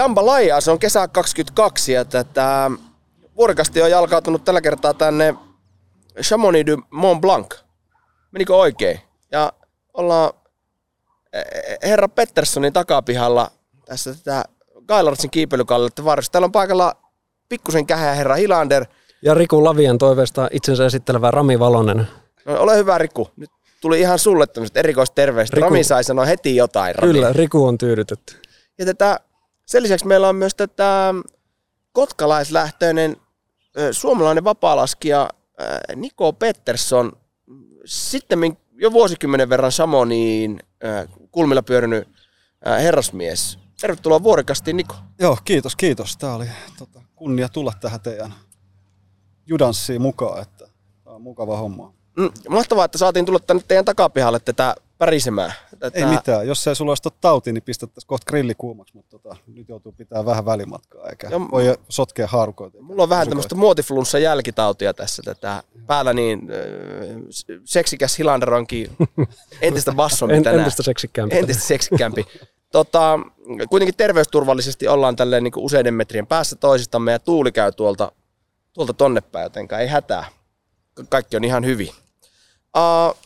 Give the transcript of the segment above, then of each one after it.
Jamba Laija, se on kesä 22 ja tätä vuorikasti on jalkautunut tällä kertaa tänne Chamonix du Mont Blanc. Menikö oikein? Ja ollaan eh, herra Petterssonin takapihalla tässä tätä Gailartsin kiipeilykalletta varressa. Täällä on paikalla pikkusen kähä herra Hilander. Ja Riku Lavian toiveesta itsensä esittelevä Rami Valonen. No, ole hyvä Riku. Nyt tuli ihan sulle tämmöiset erikoisterveiset. Riku. Rami sai sanoa heti jotain. Rami. Kyllä, Riku on tyydytetty. Ja tätä, sen lisäksi meillä on myös tätä kotkalaislähtöinen suomalainen vapaalaskija Niko Pettersson. Sitten jo vuosikymmenen verran Samoniin kulmilla pyörinyt herrasmies. Tervetuloa vuorikastiin Niko. Joo, kiitos, kiitos. Tämä oli tota, kunnia tulla tähän teidän judanssiin mukaan, että tämä on mukava homma. Mm, mahtavaa, että saatiin tulla tänne teidän takapihalle tätä pärisemään. Tätä... Ei mitään, jos ei sulla olisi tauti, niin pistettäisiin kohta grilli kuumaksi, mutta tota, nyt joutuu pitää vähän välimatkaa, eikä Joo, voi sotkea haarukoita. Mulla on vähän tämmöistä muotiflunssa jälkitautia tässä tätä päällä, niin äh, seksikäs Hilander onkin entistä bassompi En, tänään. entistä seksikkäämpi. entistä seksikämpi. Tota, kuitenkin terveysturvallisesti ollaan tälleen niin useiden metrien päässä toisistamme ja tuuli käy tuolta, tuolta tonne päin, jotenka ei hätää. Ka- Kaikki on ihan hyvin. Uh,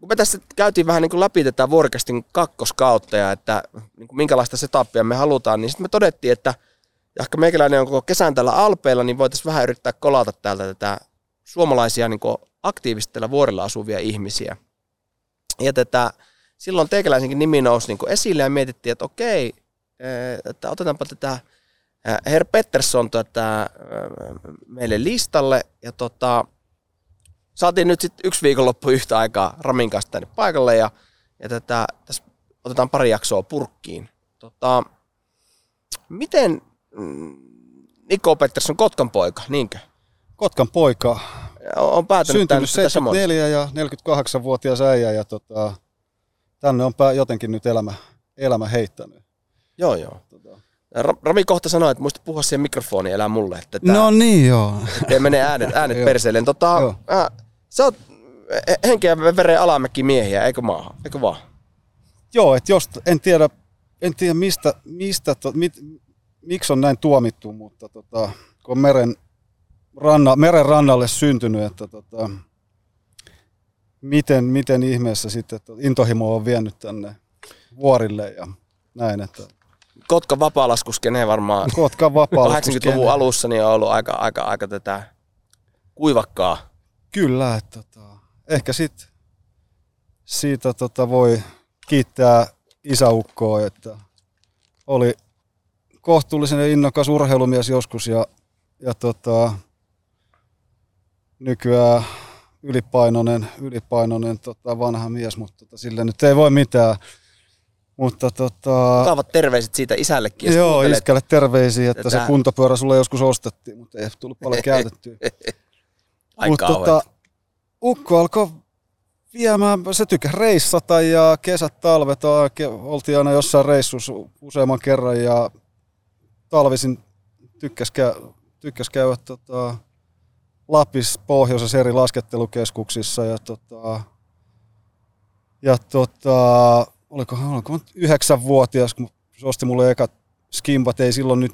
kun me tässä käytiin vähän niin kuin läpi tätä vuorikastin kakkoskautta ja että niin kuin minkälaista setupia me halutaan, niin sitten me todettiin, että ehkä meikäläinen on koko kesän tällä Alpeilla, niin voitaisiin vähän yrittää kolata täältä tätä suomalaisia niin kuin aktiivisesti tällä vuorilla asuvia ihmisiä. Ja tätä, silloin teikäläisenkin nimi nousi niin kuin esille ja mietittiin, että okei, eh, että otetaanpa tätä eh, Herr Pettersson tätä eh, meille listalle. Ja tota, saatiin nyt sitten yksi viikonloppu yhtä aikaa Ramin kanssa tänne paikalle ja, ja tätä, tässä otetaan pari jaksoa purkkiin. Tota, miten mm, Niko Pettersson, Kotkan poika, niinkö? Kotkan poika, On on päätynyt syntynyt tätä samoin. 74 ja 48-vuotias äijä ja tota, tänne on jotenkin nyt elämä, elämä heittänyt. Joo, joo. Tota. Ra- Rami kohta sanoi, että muista puhua siihen mikrofoniin, elää mulle. Että tää, No niin joo. Ei menee äänet, äänet perseelleen. Tota. Sä oot he- henkeä veren alamäki miehiä, eikö maahan? Eikö vaan? Joo, että jos, en tiedä, en tiedä mistä, mistä to, mit, miksi on näin tuomittu, mutta tota, kun on meren, ranna, meren rannalle syntynyt, että tota, miten, miten ihmeessä sitten että intohimo on vienyt tänne vuorille ja näin, että Kotkan vapaalaskuskene varmaan Kotkan vapaa 80-luvun alussa niin on ollut aika, aika, aika tätä kuivakkaa. Kyllä, että tota, ehkä sit, siitä tota voi kiittää isäukkoa, että oli kohtuullisen innokas urheilumies joskus ja, ja tota, nykyään ylipainoinen, ylipainoinen tota, vanha mies, mutta tota, sille nyt ei voi mitään. Mutta tota, Kaavat terveiset siitä isällekin. joo, iskälle terveisiä, että tätä. se kuntopyörä sulle joskus ostettiin, mutta ei tullut paljon käytettyä. Mutta tota, ukko alkoi viemään, se tykkäsi reissata ja kesät, talvet, oltiin aina jossain reissussa useamman kerran ja talvisin tykkäsi, kä- tykkäsi käydä tota, Lapissa pohjoisessa eri laskettelukeskuksissa ja, tota, ja tota, oliko, oliko mä nyt yhdeksänvuotias, kun se osti mulle ekat skimpat, ei silloin nyt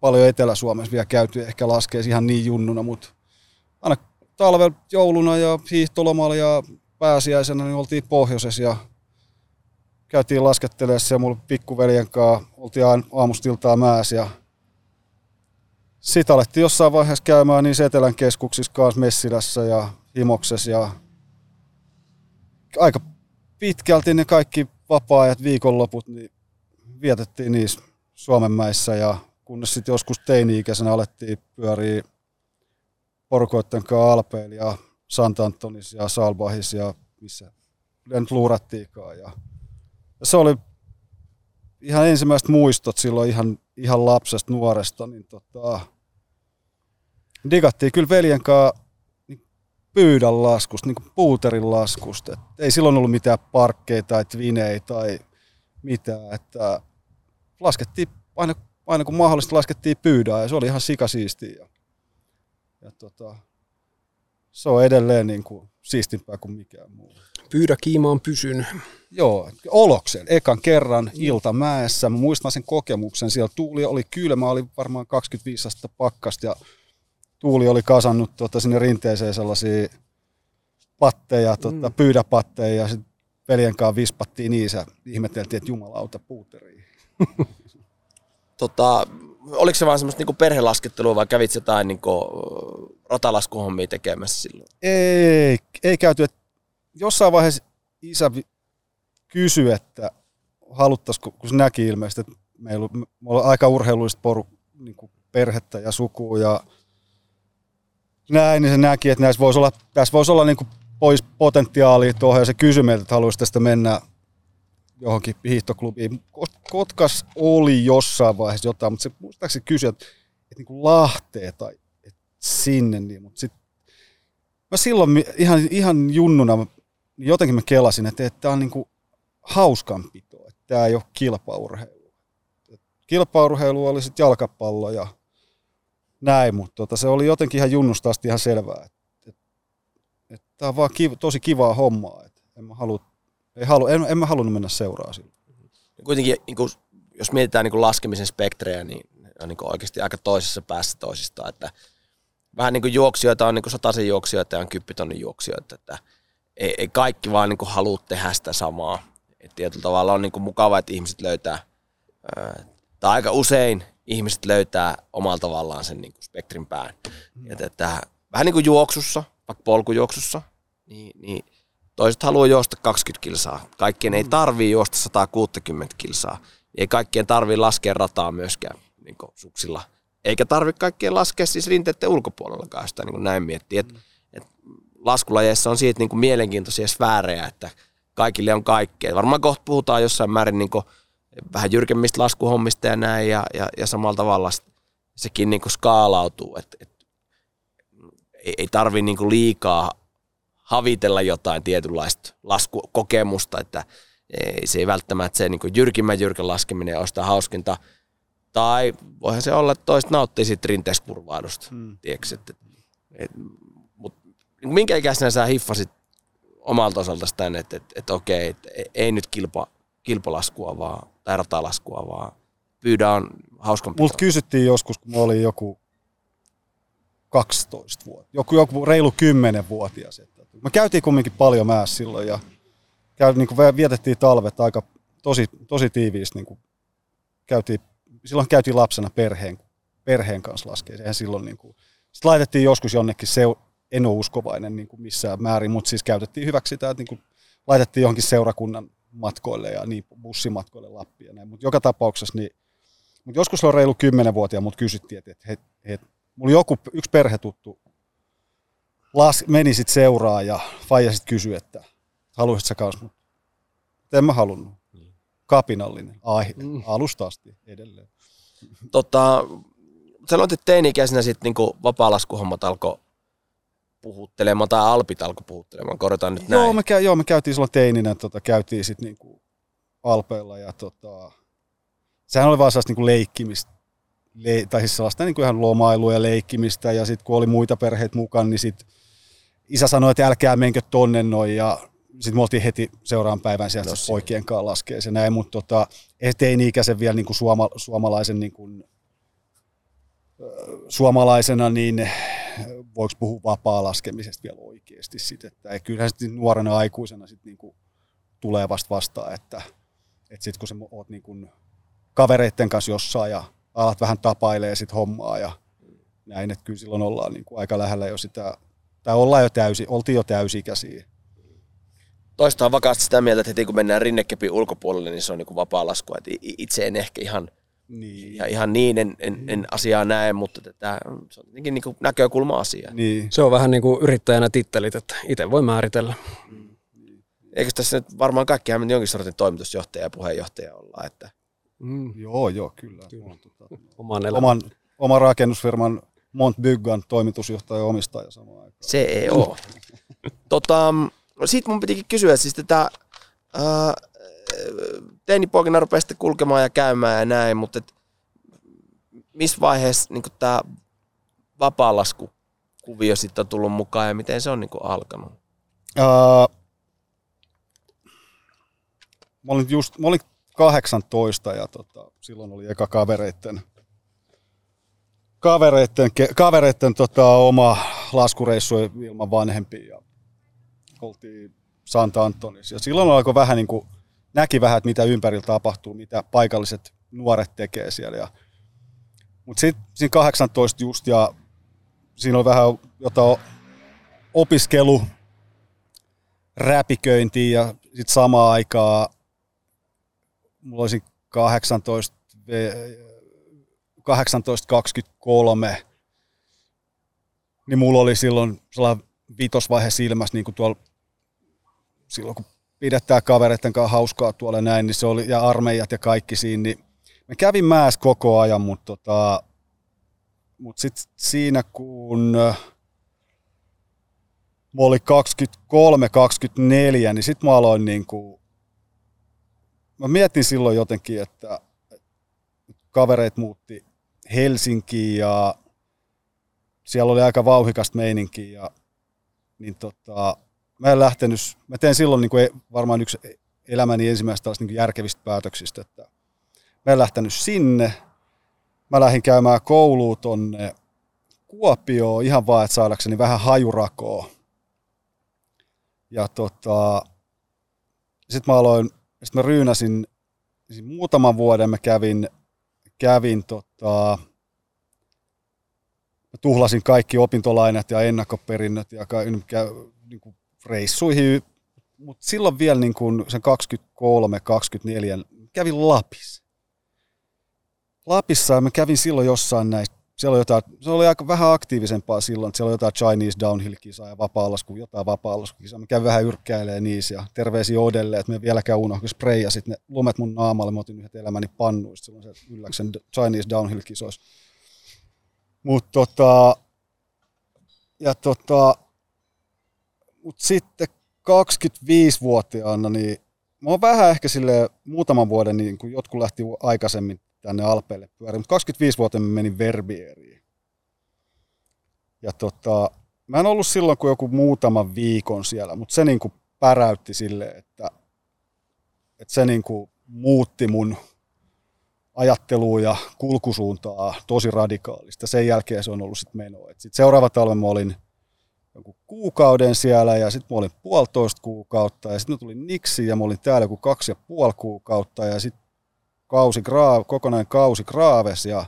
paljon Etelä-Suomessa vielä käyty ehkä laskeessa ihan niin junnuna, mutta aina talvella jouluna ja hiihtolomalla ja pääsiäisenä niin oltiin pohjoisessa ja käytiin laskettelemaan ja mulla pikkuveljen kanssa oltiin aina aamustiltaan mäessä ja sitten alettiin jossain vaiheessa käymään niin Etelän keskuksissa kanssa Messilässä ja Himoksessa ja aika pitkälti ne kaikki vapaa-ajat, viikonloput, niin vietettiin niissä Suomenmäissä ja kunnes sitten joskus teini-ikäisenä alettiin pyöriä porukoitten kanssa Alpeilla ja Sant Antonis ja Salbahis ja missä nyt luurattiinkaan. Ja, ja se oli ihan ensimmäiset muistot silloin ihan, ihan lapsesta nuoresta, niin tota, digattiin kyllä veljen kanssa niin pyydän laskusta, niin puuterin laskusta. Et ei silloin ollut mitään parkkeja tai twinejä tai mitään, että laskettiin aina, aina kun mahdollista laskettiin pyydää ja se oli ihan sikasiistiä. Ja, tota, se on edelleen niin kuin siistimpää kuin mikään muu. Pyydä kiima on pysynyt. Joo, Oloksen, ekan kerran iltamäessä. Mä muistan sen kokemuksen. Siellä tuuli oli kylmä, oli varmaan 25 astetta pakkasta ja tuuli oli kasannut tota, sinne rinteeseen sellaisia patteja, tota, mm. pyydäpatteja ja sitten veljen kanssa vispattiin niissä. Ihmeteltiin, että jumalauta puuteriin. Tota, oliko se vaan semmoista niinku perhelaskettelua vai kävit jotain niinku ratalaskuhommia tekemässä silloin? Ei, ei käyty. Et jossain vaiheessa isä kysyi, että haluttaisiko, kun se näki ilmeisesti, että meillä on, me aika urheiluista poru, niin perhettä ja sukua ja näin, niin se näki, että näissä voisi olla, tässä voisi olla niin pois potentiaalia tuohon ja se kysyi meiltä, että haluaisi tästä mennä johonkin hiihtoklubiin. Kotkas oli jossain vaiheessa jotain, mutta se muistaakseni kysyi, että, että niin kuin Lahteen tai että sinne, niin, mutta sitten mä silloin ihan, ihan junnuna jotenkin mä kelasin, että, että tämä on niin kuin että tämä ei ole kilpaurheilu. Kilpaurheilu oli sitten jalkapallo ja näin, mutta tota, se oli jotenkin ihan junnusta asti ihan selvää, että, että, että tämä on vaan kiva, tosi kivaa hommaa, että en mä, halu, ei halu, en, en mä halunnut mennä seuraa sillä. Kuitenkin, niin kuin, jos mietitään niin kuin laskemisen spektrejä, niin on niin kuin oikeasti aika toisessa päässä toisistaan, että vähän niin kuin juoksijoita on niin kuin sataisen juoksijoita ja on kymppitonnin juoksijoita, että ei, ei kaikki vaan niin kuin halua tehdä sitä samaa. Et tietyllä tavalla on niin kuin mukava, että ihmiset löytää, ää, tai aika usein ihmiset löytää omalla tavallaan sen niin kuin spektrin pään. Mm. Et, että, vähän niin kuin juoksussa, vaikka polkujuoksussa, niin, niin toiset haluaa juosta 20 kilsaa. Kaikkien ei tarvii juosta 160 kilsaa. Ei kaikkien tarvii laskea rataa myöskään niin suksilla. Eikä tarvitse kaikkien laskea siis rinteiden ulkopuolellakaan, sitä niin kuin näin miettii. Et, et laskulajeissa on siitä niin kuin mielenkiintoisia sfäärejä, että kaikille on kaikkea. Varmaan kohta puhutaan jossain määrin niin kuin vähän jyrkemmistä laskuhommista ja näin, ja, ja, ja samalla tavalla sekin niin kuin skaalautuu, että et, ei, ei tarvi niin kuin liikaa havitella jotain tietynlaista laskukokemusta, että ei, se ei välttämättä se niin jyrkimmän jyrkän laskeminen ole sitä hauskinta, tai voihan se olla, että toiset nauttii siitä rinteeskurvailusta, tiedätkö, että, et, mut, niin minkä ikäisenä sä hiffasit omalta osalta tänne, että, että, että okei, että ei nyt kilpa, kilpalaskua vaan, tai ratalaskua vaan pyydä on hauskan Multa kysyttiin joskus, kun mä olin joku 12 vuotta, joku, joku reilu 10-vuotias. Että me käytiin kumminkin paljon määssä silloin ja käy, niin kuin vietettiin talvet aika tosi, tosi tiiviisti. Niin kuin käytiin, silloin käytiin lapsena perheen, perheen kanssa laskea. Sehän silloin niin kuin, sitten laitettiin joskus jonnekin, se, en ole uskovainen niin kuin missään määrin, mutta siis käytettiin hyväksi sitä, että niin kuin laitettiin johonkin seurakunnan matkoille ja niin bussimatkoille näin. Mutta joka tapauksessa, niin, mutta joskus on reilu 10-vuotia, mutta kysyttiin, että, että, että mulla joku, yksi perhetuttu las, meni sitten seuraa ja Faija sitten kysyi, että haluaisit sä kanssa, mutta en mä halunnut. Kapinallinen, ai, mm. alusta asti edelleen. Tota, sanoit, että teini-ikäisenä sitten niinku vapaalaskuhommat alkoi puhuttelemaan, tai Alpit alkoi puhuttelemaan, korjataan nyt joo, näin. Me, joo, me käytiin silloin teininä, tota, käytiin sitten niinku Alpeilla ja tota, sehän oli vaan sellaista niinku leikkimistä, le, tai siis sellaista niinku ihan lomailua ja leikkimistä, ja sitten kun oli muita perheitä mukaan, niin sitten isä sanoi, että älkää menkö tonne noin, ja sitten me oltiin heti seuraavan päivän sieltä no, poikien kanssa laskee se näin, mutta tota, teini-ikäisen vielä niin kuin suoma, suomalaisen niin kuin, suomalaisena, niin voiko puhua vapaa-laskemisesta vielä oikeasti sit, että kyllähän sitten nuorena aikuisena sit niinku tulee vasta vastaan, että, että sitten kun sä oot niinku kavereiden kanssa jossain ja alat vähän tapailee sit hommaa ja näin, että kyllä silloin ollaan niinku aika lähellä jo sitä, tai ollaan jo täysi, oltiin jo täysi-ikäisiä. Toista on vakaasti sitä mieltä, että heti kun mennään rinnekepin ulkopuolelle, niin se on niinku vapaa laskua. Et itse en ehkä ihan – niin. Ja ihan niin en, en, en asiaa näe, mutta tätä, se on jotenkin niin näkökulma asia. Niin. Se on vähän niin kuin yrittäjänä tittelit, että itse voi määritellä. Mm. Eikö tässä nyt varmaan kaikkihan jonkin sortin toimitusjohtaja ja puheenjohtaja olla? Että... Mm. Joo, joo, kyllä. kyllä. Tota, Oman, oman, oman rakennusfirman Montbyggan toimitusjohtaja ja omistaja samaan aikaan. Se ei ole. tota, Sitten mun pitikin kysyä siis tätä, äh, teinipoikina rupeaa sitten kulkemaan ja käymään ja näin, mutta et, missä vaiheessa niin tämä vapaalasku kuvio sitten on tullut mukaan ja miten se on niin alkanut? Uh, mä olin just, mä olin 18 ja tota, silloin oli eka kavereitten, kavereitten, kavereitten tota, oma laskureissu ilman vanhempia ja oltiin Santa Antonis. Ja silloin alkoi vähän niin kuin, näki vähän, että mitä ympärillä tapahtuu, mitä paikalliset nuoret tekee siellä. Ja, mutta sitten siinä 18 just ja siinä oli vähän jotain opiskelu, räpiköintiä ja sitten samaan aikaan mulla olisi 18, 1823, niin mulla oli silloin sellainen vitosvaihe silmässä, niin kuin tuolla, silloin kun pidetään kavereiden kanssa hauskaa tuolla näin, niin se oli, ja armeijat ja kaikki siinä, niin mä kävin mäessä koko ajan, mutta tota, mut sitten siinä kun mä olin 23-24, niin sitten mä aloin niin kuin mä mietin silloin jotenkin, että kavereit muutti Helsinkiin ja siellä oli aika vauhikasta meininkiä ja niin tota, mä en lähtenyt, mä tein silloin niin kuin e, varmaan yksi elämäni ensimmäistä taas niin järkevistä päätöksistä, että mä en lähtenyt sinne, mä lähdin käymään kouluun tonne Kuopioon ihan vaan, että saadakseni vähän hajurakoa. Ja tota, sitten mä aloin sitten mä ryynäsin siis muutaman vuoden, mä kävin, kävin tota, mä tuhlasin kaikki opintolainat ja ennakkoperinnöt ja ka, niin kuin reissuihin, mutta silloin vielä niin kuin sen 23-24 kävin Lapissa. Lapissa mä kävin silloin jossain näistä siellä oli jotain, se oli aika vähän aktiivisempaa silloin, että siellä oli jotain Chinese downhill-kisaa ja vapaalasku, jotain vapaalaskukisaa. Mä kävin vähän yrkkäilee niissä ja terveisiä Odelle, että me vieläkään unohdin, kun ne lumet mun naamalle, mä otin yhdet elämäni pannuista silloin se ylläksen Chinese downhill-kisoissa. Mutta tota, ja tota, mut sitten 25-vuotiaana, niin mä oon vähän ehkä sille muutaman vuoden, niin kun jotkut lähti aikaisemmin tänne Alpeille pyöriin. Mutta 25 vuotta mä menin Verbieriin. Ja tota, mä en ollut silloin kuin joku muutama viikon siellä, mutta se niinku päräytti sille, että, että se niinku muutti mun ajattelua ja kulkusuuntaa tosi radikaalista. Sen jälkeen se on ollut sitten menoa. Sitten seuraava talven mä olin joku kuukauden siellä ja sitten mä olin puolitoista kuukautta ja sitten mä tulin Niksi ja mä olin täällä joku kaksi ja puoli kuukautta ja sitten kausi, gra, kokonainen kausi graaves ja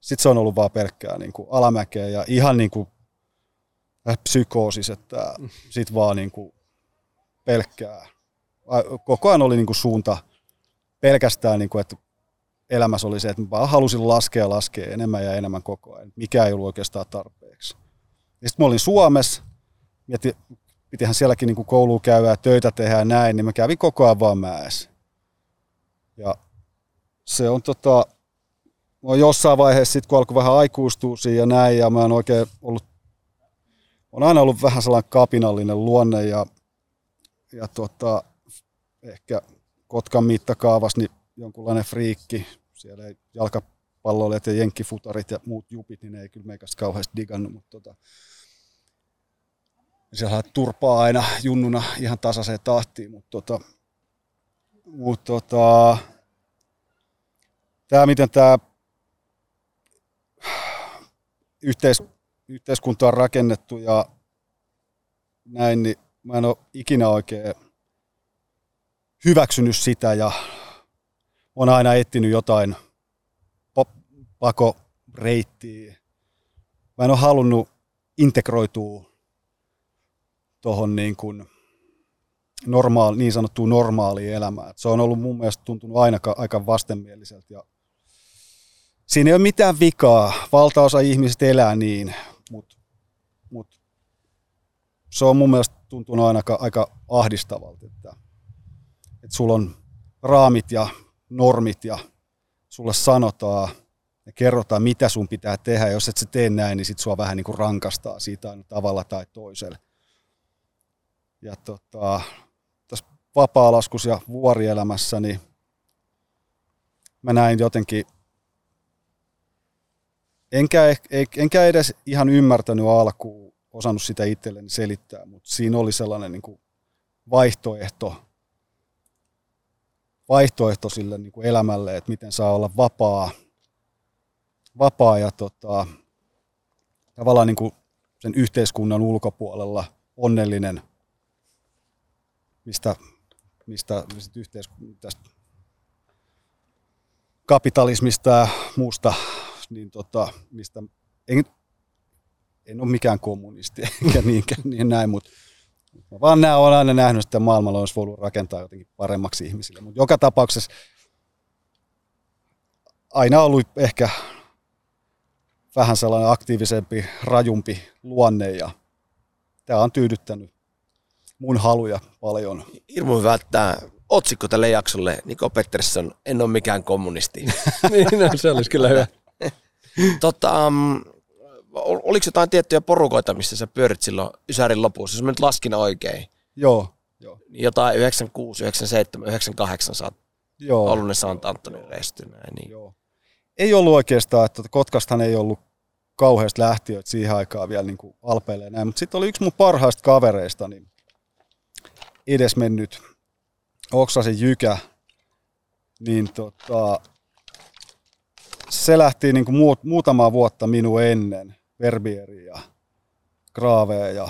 sitten se on ollut vaan pelkkää niin kuin alamäkeä ja ihan niin kuin psykoosis, että sitten vaan niin kuin pelkkää. Koko ajan oli niin kuin suunta pelkästään, niin kuin, että elämässä oli se, että mä vaan halusin laskea laskea enemmän ja enemmän koko ajan. Mikä ei ollut oikeastaan tarpeeksi. Ja sitten mä olin Suomessa, mietin, pitihän sielläkin niin kouluun käydä ja töitä tehdä ja näin, niin mä kävin koko ajan vaan mäessä. Ja se on tota, oon jossain vaiheessa sitten kun alkoi vähän aikuistua siinä ja näin, ja mä oon oikein ollut, on aina ollut vähän sellainen kapinallinen luonne ja, ja tota, ehkä Kotkan mittakaavassa niin jonkunlainen friikki. Siellä ei jalkapalloilijat ja jenkkifutarit ja muut jupit, niin ne ei kyllä meikästä kauheasti digannut, mutta tota, siellä turpaa aina junnuna ihan tasaiseen tahtiin, mutta tota, mutta tota, tämä, miten tämä yhteis, yhteiskunta on rakennettu ja näin, niin mä en ole ikinä oikein hyväksynyt sitä ja on aina etsinyt jotain pakoreittiä. Mä en ole halunnut integroitua tuohon niin kuin normaali, niin sanottuun normaaliin elämään. Se on ollut mun mielestä tuntunut aina aika vastenmieliseltä ja siinä ei ole mitään vikaa. Valtaosa ihmisistä elää niin, mutta mut se on mun mielestä tuntunut aina aika ahdistavalta, että, että sulla on raamit ja normit ja sulle sanotaan ja kerrotaan, mitä sun pitää tehdä. Jos et sä tee näin, niin sit sua vähän niin kuin rankastaa siitä aina tavalla tai toisella. Ja tota, tässä vapaalaskus ja vuorielämässä, niin mä näin jotenkin enkä, enkä edes ihan ymmärtänyt alkuun, osannut sitä itselleni selittää, mutta siinä oli sellainen niin kuin vaihtoehto, vaihtoehto sille niin kuin elämälle, että miten saa olla vapaa, vapaa ja tota, tavallaan niin kuin sen yhteiskunnan ulkopuolella onnellinen, mistä, mistä, mistä kapitalismista ja muusta, niin tota, mistä en, en ole mikään kommunisti enkä niinkään niin näin, mutta Mä vaan nää, olen aina nähnyt, että maailmalla olisi voinut rakentaa jotenkin paremmaksi ihmisille. Mutta joka tapauksessa aina ollut ehkä vähän sellainen aktiivisempi, rajumpi luonne ja tämä on tyydyttänyt mun haluja paljon. Hirmu hyvä, että otsikko tälle jaksolle, Niko Pettersson, en ole mikään kommunisti. niin, no, se olisi kyllä hyvä. Tota, oliko jotain tiettyjä porukoita, missä sä pyörit silloin Ysärin lopussa, jos mä nyt laskin oikein? Joo. joo. Niin jotain 96, 97, 98 sä oot joo. ollut ne Sant Antonin reisty. Niin. Joo. Ei ollut oikeastaan, että Kotkastan ei ollut kauheasti lähtiöitä siihen aikaan vielä niin alpeille näin, mutta sitten oli yksi mun parhaista kavereista, niin edes mennyt Oksasen Jykä, niin tota, se lähti niin kuin muut, muutamaa vuotta minun ennen Verbieriä ja Graavea ja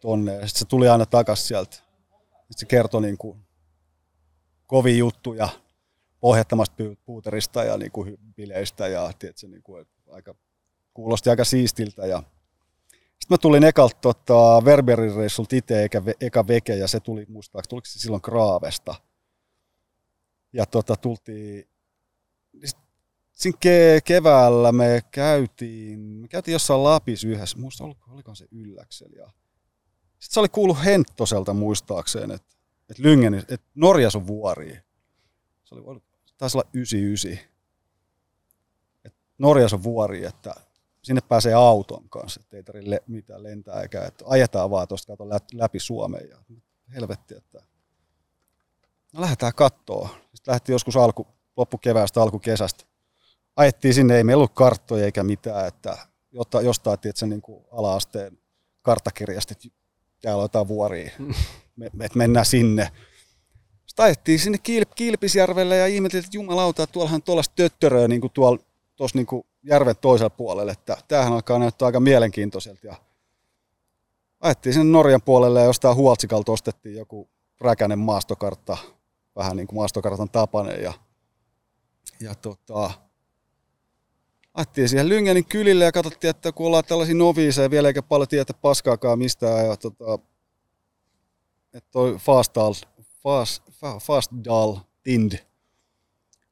tonne. Sitten se tuli aina takas sieltä. Sitten se kertoi niin kuin kovia juttuja pohjattomasta puuterista ja niin kuin bileistä ja tiedätkö, niin kuin, aika, kuulosti aika siistiltä. Ja sitten mä tulin ekalta tota, Verberin reissulta itse eka, eka veke ja se tuli muistaakseni, tuliko se silloin Graavesta. Ja tota, tultiin, siinä ke- keväällä me käytiin, me käytiin jossain Lapis yhdessä, muista oliko, oliko se Ylläksellä. Ja sitten se oli kuullut Henttoselta muistaakseen, että, että Lyngen, että Norjas on vuori. Se oli, taisi olla 99. Että Norjas on vuori, että sinne pääsee auton kanssa, että ei tarvitse mitään lentää eikä, että ajetaan vaan tuosta kato läpi Suomeen. Ja helvetti, että no lähdetään kattoo. Sitten lähti joskus alku, loppukeväästä, alkukesästä ajettiin sinne, ei meillä ollut karttoja eikä mitään, että jotta, jostain tietysti niin kuin ala-asteen karttakirjasta, että täällä on jotain vuoria, me, että mennään sinne. Sitten ajettiin sinne Kiil, Kilpisjärvelle ja ihmeteltiin, että jumalauta, että tuollahan tuollaista töttöröä niin kuin tuolla tuossa niin kuin järven toisella puolella, että tämähän alkaa näyttää aika mielenkiintoiselta. Ja ajettiin sinne Norjan puolelle ja jostain Huoltsikalta ostettiin joku räkänen maastokartta, vähän niin kuin maastokartan tapainen. Ja, ja tota, Ajettiin siihen Lyngenin kylille ja katsottiin, että kun ollaan tällaisia noviiseja vielä eikä paljon tietä paskaakaan mistään. Ja tota, että toi Fastdal, Fast, Fastdal Tind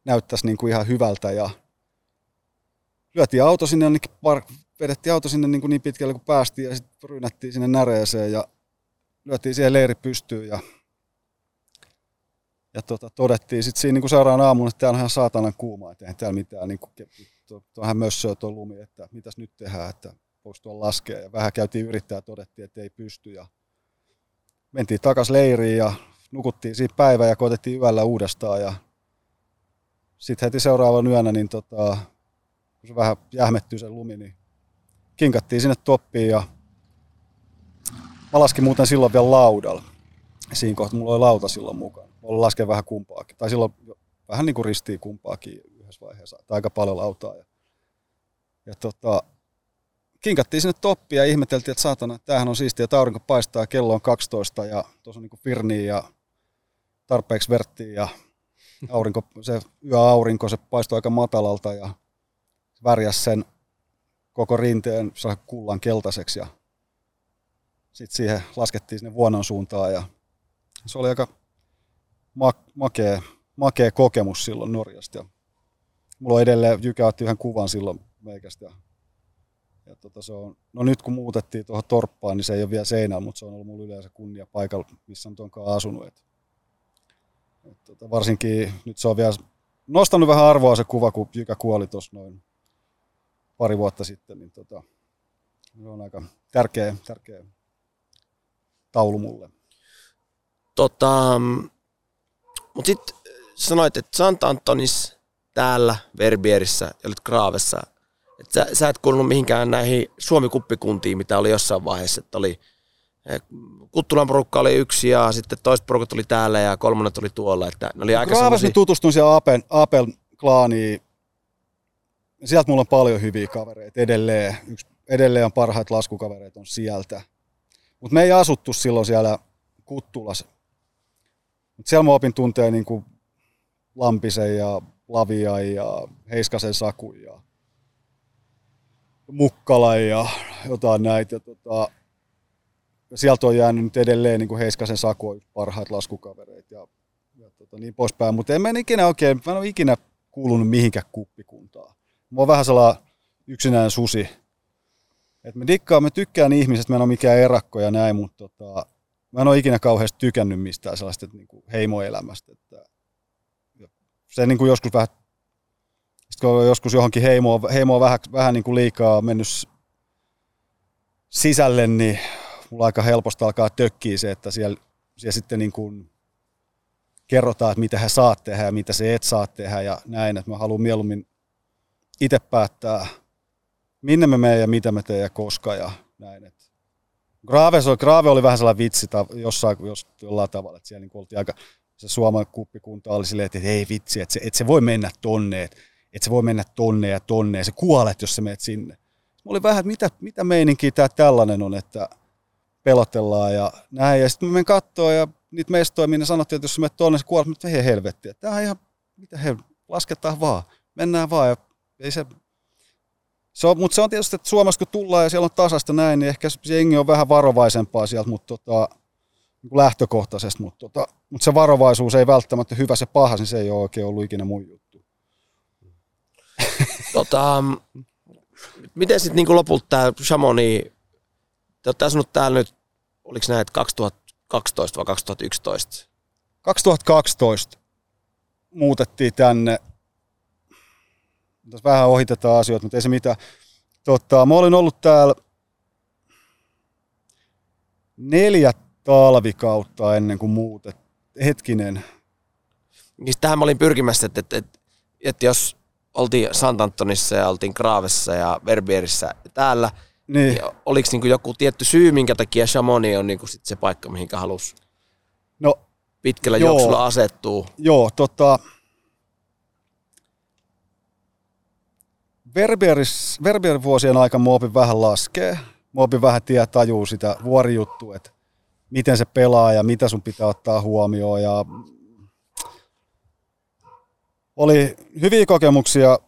näyttäisi niin kuin ihan hyvältä. Ja lyötiin auto sinne, niin par, vedettiin auto sinne niin, kuin niin pitkälle kuin päästiin ja sitten rynnättiin sinne näreeseen ja lyötiin siihen leiri pystyyn ja, ja tota, todettiin sitten siinä niin kuin seuraavan aamun, että täällä on ihan saatanan kuuma, että eihän täällä mitään niin kuin, tuohon mössöä tuo lumi, että mitäs nyt tehdään, että voiko tuolla laskea. Ja vähän käytiin yrittää ja todettiin, että ei pysty. Ja mentiin takas leiriin ja nukuttiin siinä päivä ja koitettiin yöllä uudestaan. Ja sitten heti seuraavan yönä, niin tota, kun se vähän jähmettyy se lumi, niin kinkattiin sinne toppiin ja mä laskin muuten silloin vielä laudalla. Siinä kohtaa mulla oli lauta silloin mukana. Mä lasken vähän kumpaakin. Tai silloin vähän niin kuin ristiin kumpaakin yhdessä vaiheessa, aika paljon lautaa. Ja, ja tota, kinkattiin sinne toppia ja ihmeteltiin, että saatana, tämähän on siistiä, että aurinko paistaa, kello on 12 ja tuossa on niin firni ja tarpeeksi verttiä ja aurinko, se yöaurinko, se paistoi aika matalalta ja värjäs sen koko rinteen saa kullan keltaiseksi ja sitten siihen laskettiin sinne vuonon suuntaan ja se oli aika makea, makea kokemus silloin Norjasta. Ja mulla on edelleen, Jykä otti yhden kuvan silloin meikästä. Ja, ja tota, se on, no nyt kun muutettiin tuohon torppaan, niin se ei ole vielä seinää, mutta se on ollut mulla yleensä kunnia paikalla, missä on tuonkaan asunut. Et, et, tota, varsinkin nyt se on vielä nostanut vähän arvoa se kuva, kun Jykä kuoli tuossa noin pari vuotta sitten, niin tota, se on aika tärkeä, tärkeä taulu mulle. Tota, mutta sitten sanoit, että Sant Antonis täällä Verbierissä ja olit Graavessa. Et sä, sä et kuulunut mihinkään näihin Suomi-kuppikuntiin, mitä oli jossain vaiheessa, että oli eh, Kuttulan porukka oli yksi ja sitten toiset porukat oli täällä ja kolmannet oli tuolla. Että ne oli aika semmosia... tutustuin siellä Apel, Apel klaaniin. Sieltä mulla on paljon hyviä kavereita edelleen. Yksi, edelleen on parhaat laskukavereita on sieltä. Mutta me ei asuttu silloin siellä Kuttulassa. Mut siellä mä opin tuntee niin kuin Lampisen ja Lavia ja Heiskasen Saku ja Mukkala ja jotain näitä. Tota, sieltä on jäänyt nyt edelleen niin kuin Heiskasen Saku on parhaat laskukavereet ja, ja tota, niin poispäin. Mutta en mä ikinä oikein, mä en ole ikinä kuulunut mihinkään kuppikuntaan. Mä oon vähän sellainen yksinäinen susi. Et me dikkaan, mä tykkään ihmisestä, mä en ole mikään erakko ja näin, mutta tota, mä en ole ikinä kauheasti tykännyt mistään sellaista niin kuin heimoelämästä. Että, se niin kuin joskus vähän, sit kun joskus johonkin heimoon, heimoon vähän, vähän niin kuin liikaa mennyt sisälle, niin mulla aika helposti alkaa tökkiä se, että siellä, siellä sitten niin kuin kerrotaan, että mitä hän saat tehdä ja mitä se et saa tehdä ja näin, että mä haluan mieluummin itse päättää, minne me menen ja mitä me teen ja koska ja näin. Et Grave, Grave oli vähän sellainen vitsi jossain, jos, jollain tavalla, että siellä niin oltiin aika, se Suomen kuppikunta oli silleen, että ei vitsi, että se, että se voi mennä tonne, että, se voi mennä tonne ja tonne ja se kuolet, jos sä menet sinne. Mä olin vähän, että mitä, mitä meininkiä tämä tällainen on, että pelotellaan ja näin. Ja sitten mä menen katsoa ja niitä mestoja, minne sanottiin, että jos sä menet tonne, se kuolet, mutta hei helvetti, että tämä on ihan, mitä he, lasketaan vaan, mennään vaan ja ei se, se on, mutta se on tietysti, että Suomessa kun tullaan ja siellä on tasasta näin, niin ehkä se jengi on vähän varovaisempaa sieltä, mutta tota, niin lähtökohtaisesti, mutta, tota, mutta se varovaisuus ei välttämättä hyvä, se paha, niin se ei ole oikein ollut ikinä mun juttu. Tota, miten sitten niin lopulta tämä Chamonix, te olette asunut täällä nyt, oliko näet 2012 vai 2011? 2012 muutettiin tänne. Tässä vähän ohitetaan asioita, mutta ei se mitään. Tota, mä olin ollut täällä neljä talvikautta ennen kuin muutet. Hetkinen. Niin tähän mä olin pyrkimässä, että, että, että, että jos oltiin Santantonissa ja oltiin Graavessa ja Verbierissä ja täällä, niin. niin oliko niin joku tietty syy, minkä takia Chamonix on niin sit se paikka, mihinkä halusi no, pitkällä joo, juoksulla asettuu? Joo, tota, Verbeeris, Verbeerin vuosien aikana muopin vähän laskee. Muopin vähän tie tajuu sitä vuorijuttua, että miten se pelaa ja mitä sun pitää ottaa huomioon. Ja oli hyviä kokemuksia.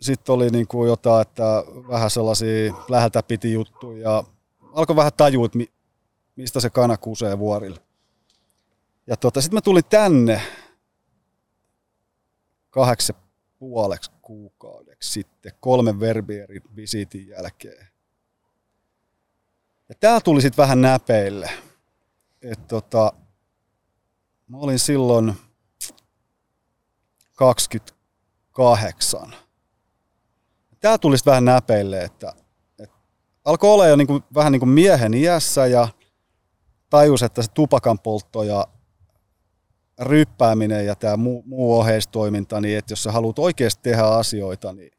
Sitten oli niin kuin jotain, että vähän sellaisia läheltä piti juttuja. Ja alkoi vähän tajua, että mistä se kana kusee vuorille. Ja tota, sitten mä tulin tänne kahdeksan puoleksi kuukaudeksi sitten kolmen verbierin visiitin jälkeen. Ja tää tuli sitten vähän näpeille. Et tota, mä olin silloin 28. Tää tuli vähän näpeille, että, että alkoi olla jo niinku, vähän niin kuin miehen iässä ja tajus, että se tupakan poltto ja ryppääminen ja tämä muu, muu oheistoiminta, niin että jos sä haluat oikeasti tehdä asioita, niin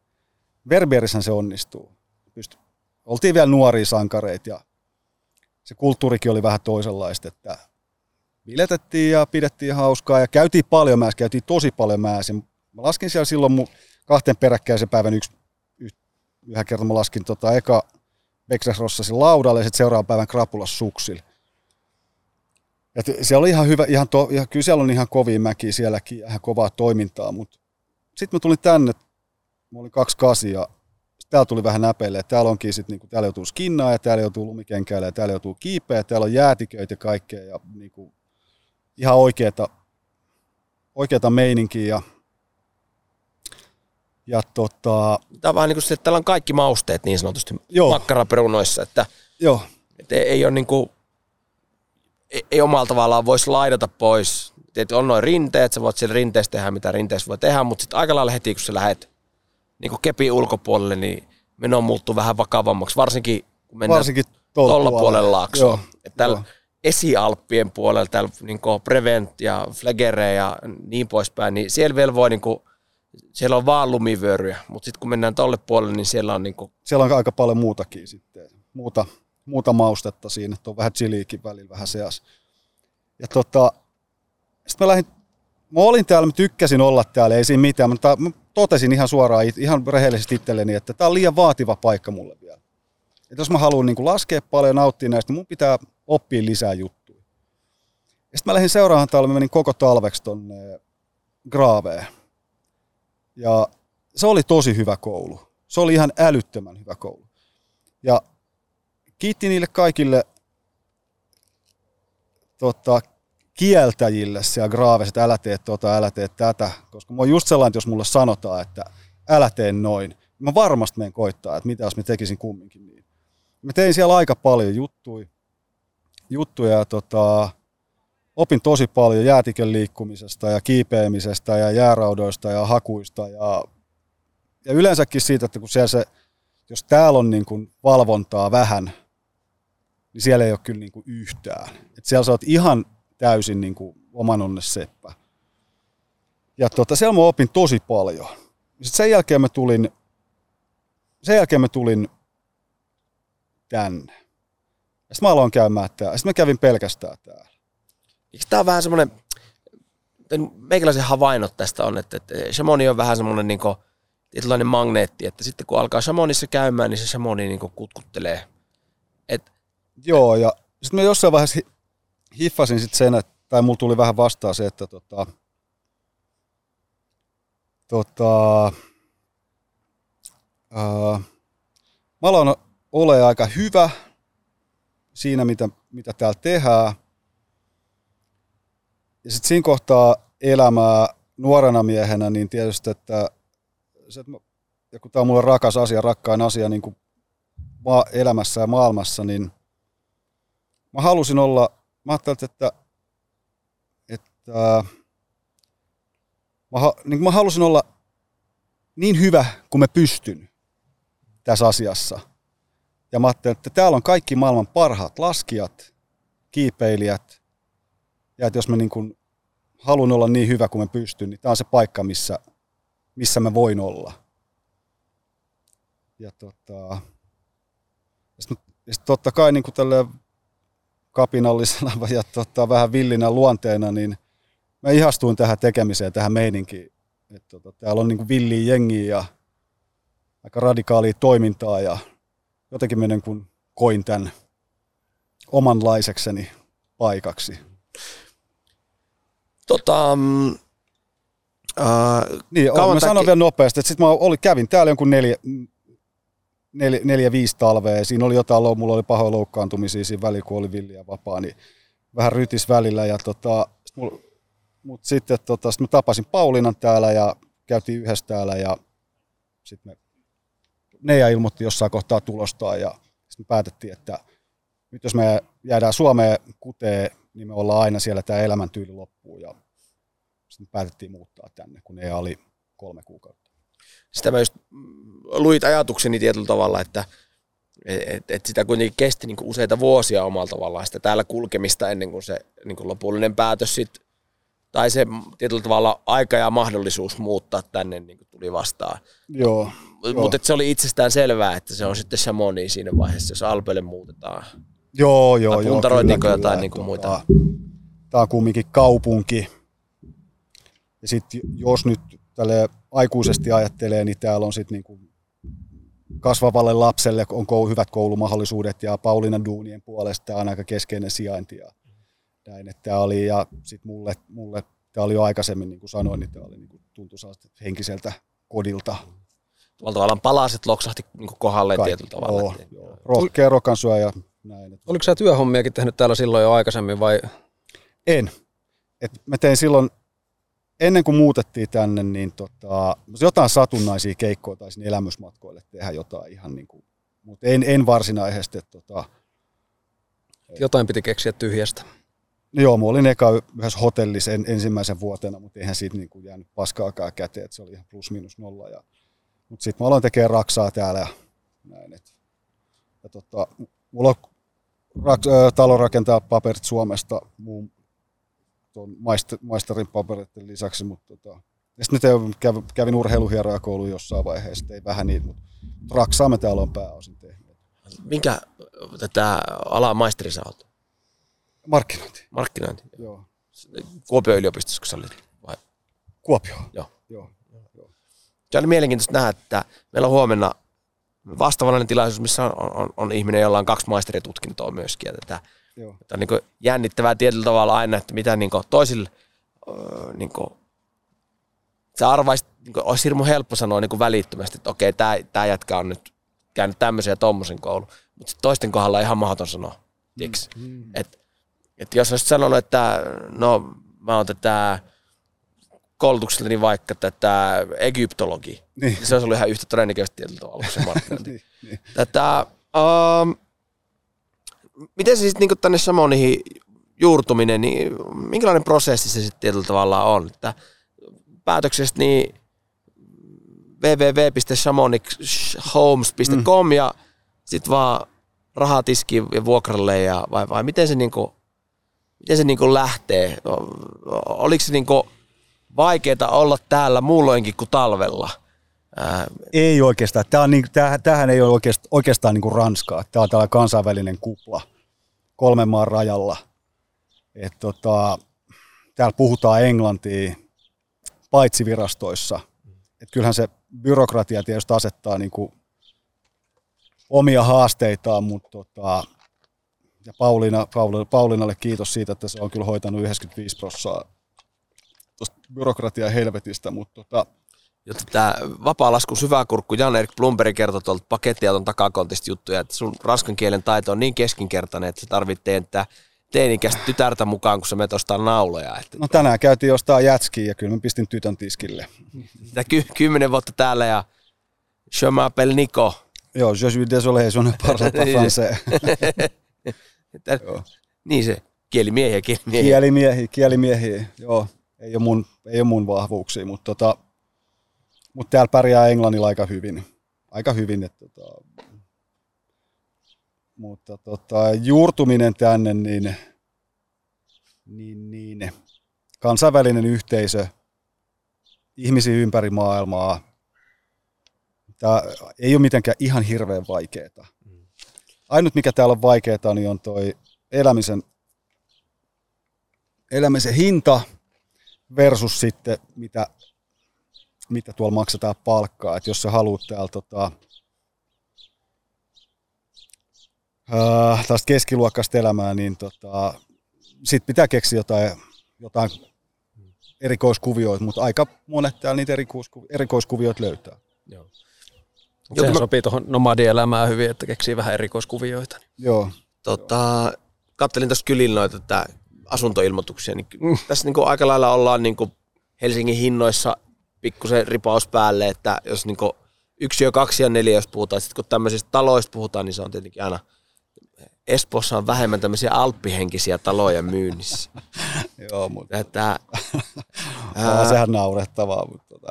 Verbeerissähän se onnistuu. Pysty. Oltiin vielä nuoria sankareita ja se kulttuurikin oli vähän toisenlaista, että biletettiin ja pidettiin hauskaa ja käytiin paljon mäessä, käytiin tosi paljon mäessä. Mä laskin siellä silloin mun kahten peräkkäisen päivän yksi, yhden kerran mä laskin tota eka Rossasin laudalle ja sitten seuraavan päivän Krapulas suksille. Ja siellä oli ihan hyvä, ihan to, ja kyllä siellä on ihan kovia mäkiä sielläkin, ihan kovaa toimintaa, mutta sitten mä tulin tänne, mä olin kaksi kasia, täällä tuli vähän näpeille, että täällä onkin sitten, niinku, täällä joutuu skinnaa ja täällä joutuu lumikenkäällä ja täällä joutuu kiipeä ja täällä on jäätiköitä ja kaikkea ja niinku, ihan oikeeta, oikeeta meininkiä ja, ja tota... Tämä on vähän niin kuin se, että täällä on kaikki mausteet niin sanotusti Joo. makkaraperunoissa, että, Joo. että ei, ei ole niin kuin ei, ei omalla tavallaan voisi laidata pois. Tietysti on noin rinteet, sä voit siellä rinteessä tehdä mitä rinteessä voi tehdä, mutta sitten aika lailla heti kun sä lähdet niin kepi ulkopuolelle, niin meno muuttuu vähän vakavammaksi, varsinkin kun mennään varsinkin tuolla puolella laaksoa. Että täällä joo. esialppien puolella, täällä niin Prevent ja Flegere ja niin poispäin, niin siellä vielä voi niin kuin, siellä on vaan lumivyöryjä, mutta sitten kun mennään tolle puolelle, niin siellä on niinku, Siellä on aika paljon muutakin sitten. Muuta, muuta maustetta siinä, että on vähän chiliikin välillä vähän seas. Ja tota, sitten mä lähdin, mä olin täällä, mä tykkäsin olla täällä, ei siinä mitään, mutta mä totesin ihan suoraan, ihan rehellisesti itselleni, että tää on liian vaativa paikka mulle vielä. Että jos mä haluan niin laskea paljon nauttia näistä, niin mun pitää oppia lisää juttuja. Ja sitten mä lähdin seuraavan talven, menin koko talveksi tonne Graaveen. Ja se oli tosi hyvä koulu. Se oli ihan älyttömän hyvä koulu. Ja kiitti niille kaikille tota, kieltäjille siellä Graavessa, että älä tee tota, älä tee tätä. Koska mä oon just sellainen, että jos mulle sanotaan, että älä tee noin, niin mä varmasti menen koittaa, että mitä jos mä tekisin kumminkin niin. Mä tein siellä aika paljon juttuja, juttuja ja tota, opin tosi paljon jäätikön liikkumisesta ja kiipeämisestä ja jääraudoista ja hakuista ja, ja yleensäkin siitä, että kun siellä se, jos täällä on niin kuin valvontaa vähän, niin siellä ei ole kyllä niin kuin yhtään. Et siellä sä oot ihan täysin niin kuin oman onnes seppä. Ja tota, siellä mä opin tosi paljon. Sitten sen jälkeen mä tulin, sen jälkeen mä tulin tänne. Ja sitten mä aloin käymään täällä. Sitten mä kävin pelkästään täällä. eikö tää on vähän semmoinen, meikäläisen havainnot tästä on, että, että Shamoni on vähän semmoinen niinku, tietynlainen magneetti, että sitten kun alkaa Shamonissa käymään, niin se Shamoni niinku kutkuttelee. Et, Joo, ja sitten mä jossain vaiheessa hiffasin sit sen, että, tai mulla tuli vähän vastaan se, että tota, tota, ää, mä aloin ole aika hyvä siinä, mitä, mitä täällä tehdään. Ja sitten siinä kohtaa elämää nuorena miehenä, niin tietysti, että, se, että mä, ja kun tämä on mulle rakas asia, rakkain asia niin kuin maa, elämässä ja maailmassa, niin mä halusin olla, mä ajattelin, että, että mä, niin mä halusin olla niin hyvä kuin mä pystyn tässä asiassa. Ja mä ajattelin, että täällä on kaikki maailman parhaat laskijat, kiipeilijät, ja että jos mä niin kuin haluan olla niin hyvä kuin mä pystyn, niin tämä on se paikka, missä, missä mä voin olla. Ja tota, sitten sit totta kai niin kuin kapinallisena ja tota, vähän villinä luonteena, niin mä ihastuin tähän tekemiseen, tähän meininkiin. Et tota, täällä on niin kuin villiä jengiä ja aika radikaalia toimintaa ja jotenkin mä niin kuin koin tämän omanlaisekseni paikaksi. tota, mm, ää, Niin, Kauan mä sanon vielä nopeasti, että sitten mä oli, kävin täällä jonkun neljä, neljä, neljä viisi talvea, siinä oli jotain, mulla oli pahoja loukkaantumisia siinä välillä, kun oli villiä vapaa, niin vähän rytis välillä, ja tota, sit mulla, mut sitten tota, sit mä tapasin Paulinan täällä, ja käytiin yhdessä täällä, ja sitten me, Neija ilmoitti jossain kohtaa tulostaan, ja sitten päätettiin, että nyt jos me jäädään Suomeen kuteen, niin me ollaan aina siellä tämä elämäntyyli loppuu, ja sitten päätettiin muuttaa tänne, kun Neija oli kolme kuukautta. Sitä mä just luit ajatukseni tietyllä tavalla, että et, et sitä kuitenkin kesti niin useita vuosia omalla tavallaan sitä täällä kulkemista ennen kuin se niin kuin lopullinen päätös sit, tai se tietyllä tavalla aika ja mahdollisuus muuttaa tänne niin kuin tuli vastaan. Joo, Mutta se oli itsestään selvää, että se on sitten Chamonix siinä vaiheessa, jos Alpelle muutetaan. joo, joo. Tai joo puntaroitiinko kyllä, jotain kyllä, niin kuin muita? tota, Tää on kumminkin kaupunki. Ja sitten jos nyt tälle aikuisesti ajattelee, niin täällä on sitten niinku kasvavalle lapselle on hyvät koulumahdollisuudet ja Paulinan duunien puolesta tää on aika keskeinen sijainti. Ja näin, että tää oli, ja sitten mulle, mulle tämä oli jo aikaisemmin, niin kuin sanoin, niin tämä oli niin kuin, tuntui henkiseltä kodilta. Tuolla tavallaan palaset loksahti niin Kaikki. tietyllä tavalla. Joo, että- joo. Rohkea rokansyö ja näin. että- Oliko sä työhommiakin tehnyt täällä silloin jo aikaisemmin vai En. Et mä tein silloin, ennen kuin muutettiin tänne, niin tota, jotain satunnaisia keikkoja tai sinne elämysmatkoille tehdä jotain ihan niin kuin, mutta en, en varsinaisesti. Tota, jotain piti keksiä tyhjästä? no joo, mä olin eka yhdessä hotellissa en, ensimmäisen vuotena, mutta eihän siitä niin kuin jäänyt paskaakaan käteen, että se oli ihan plus minus nolla. Ja, mutta sitten mä aloin tekemään raksaa täällä ja näin. Et, ja tota, mulla on rak, talonrakentaa paperit Suomesta muun tuon maister, maisterin papereiden lisäksi, mutta tota, Sitten nyt kävin, kävin urheiluhierojakouluun jossain vaiheessa, ei vähän niin, mutta raksaa me täällä on pääosin tehnyt. Minkä tätä alaa maisteri sä oot? Markkinointi. Markkinointi. Joo. Kuopion yliopistossa, kun sä olit? Vai? Kuopio. Joo. Joo. Se oli mielenkiintoista nähdä, että meillä on huomenna vastaavallinen tilaisuus, missä on, on, on, ihminen, jolla on kaksi maisteritutkintoa myöskin. Ja tätä, Joo. Tämä on niin jännittävää tietyllä tavalla aina, että mitä niin toisille, öö, niin kuin, sä arvaisit, niin kuin, olisi hirmu helppo sanoa niin välittömästi, että okei, tämä, tämä jätkä on nyt käynyt tämmöisen ja tommosen koulun. Mutta toisten kohdalla on ihan mahdoton sanoa. Mm. Mm. Et, et jos olisit sanonut, että no mä oon tätä koulutuksellani vaikka tätä egyptologi, niin. niin se olisi ollut ihan yhtä todennäköisesti tietyllä tavalla se niin, niin. Tätä, um, miten se sitten niin tänne Samonihin juurtuminen, niin minkälainen prosessi se sitten tietyllä tavalla on? Että päätöksestä niin www.shamonichomes.com mm. ja sitten vaan rahatiski ja vuokralle ja vai, vai miten se, niinku, miten se niinku lähtee? Oliko se niinku vaikeaa olla täällä muulloinkin kuin talvella? Ää... Ei oikeastaan. Tämä on niin, tämähän ei ole oikeastaan, oikeastaan niin kuin Ranskaa. Tämä on tällainen kansainvälinen kupla kolmen maan rajalla. Et tota, täällä puhutaan englantia paitsi virastoissa. Et kyllähän se byrokratia tietysti asettaa niin kuin omia haasteitaan, mutta tota, ja Pauliina, Pauliinalle kiitos siitä, että se on kyllä hoitanut 95 prosenttia tuosta byrokratia helvetistä, mutta tota, Jotta tämä vapaa-lasku syväkurkku Jan-Erik Blumberg kertoi tuolta pakettiauton takakontista juttuja, että sun ranskan kielen taito on niin keskinkertainen, että sä tarvitsee että teinikäistä tytärtä mukaan, kun sä menet ostaa nauloja. Että no tänään käytiin jostain jätskiä ja kyllä mä pistin tytön tiskille. Sitä ky- kymmenen vuotta täällä ja Je m'appelle Nico. Joo, je suis désolé, je ne parle pas français. niin se, kielimiehiä, kielimiehiä. Kielimiehiä, kielimiehiä, joo. Ei ole mun, ei ole mun vahvuuksia, mutta tota, mut täällä pärjää englannilla aika hyvin. Aika hyvin, että tota, mutta tota, juurtuminen tänne, niin, niin, niin kansainvälinen yhteisö, ihmisiä ympäri maailmaa, tämä ei ole mitenkään ihan hirveän vaikeaa. Ainut mikä täällä on vaikeaa, niin on toi elämisen, elämisen hinta versus sitten mitä, mitä tuolla maksetaan palkkaa. Et jos sä haluat täällä tota, tällaista keskiluokkaista elämää, niin tota, sitten pitää keksiä jotain, jotain erikoiskuvioita, mutta aika monet täällä niitä erikoiskuvioita löytää. Joo. Se mä... sopii tuohon nomadielämään hyvin, että keksii vähän erikoiskuvioita. Joo. Tota, kattelin tuossa kylillä noita että asuntoilmoituksia, niin mm. tässä niin kuin aika lailla ollaan niin kuin Helsingin hinnoissa pikkusen ripaus päälle, että jos niin kuin yksi ja kaksi ja neljä, jos puhutaan, sitten kun tämmöisistä taloista puhutaan, niin se on tietenkin aina Espoossa on vähemmän tämmöisiä alppihenkisiä taloja myynnissä. Joo, mutta... Että, ää... Sehän naurettavaa, mutta tota,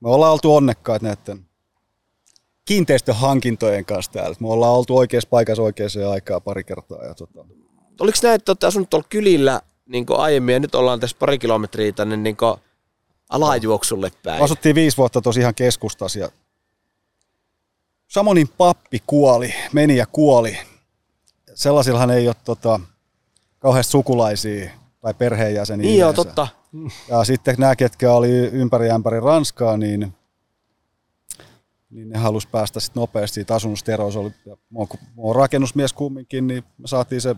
me ollaan oltu onnekkaat näiden kiinteistöhankintojen kanssa täällä. Me ollaan oltu oikeassa paikassa oikeaan aikaa pari kertaa. Ja tota... Oliko näin, että olette asunut tuolla kylillä niin aiemmin ja nyt ollaan tässä pari kilometriä tänne niin alajuoksulle päin? Asuttiin viisi vuotta tosi ihan keskustassa ja Samonin pappi kuoli, meni ja kuoli. Sellaisillahan ei ole tota, kauheasti sukulaisia tai perheenjäseniä. Niin joo, totta. Ja sitten nämä, ketkä oli ympäri ämpäri Ranskaa, niin, niin ne halusi päästä sitten nopeasti siitä asunnosta eroon. Se oli, ja mä oon rakennusmies kumminkin, niin me saatiin se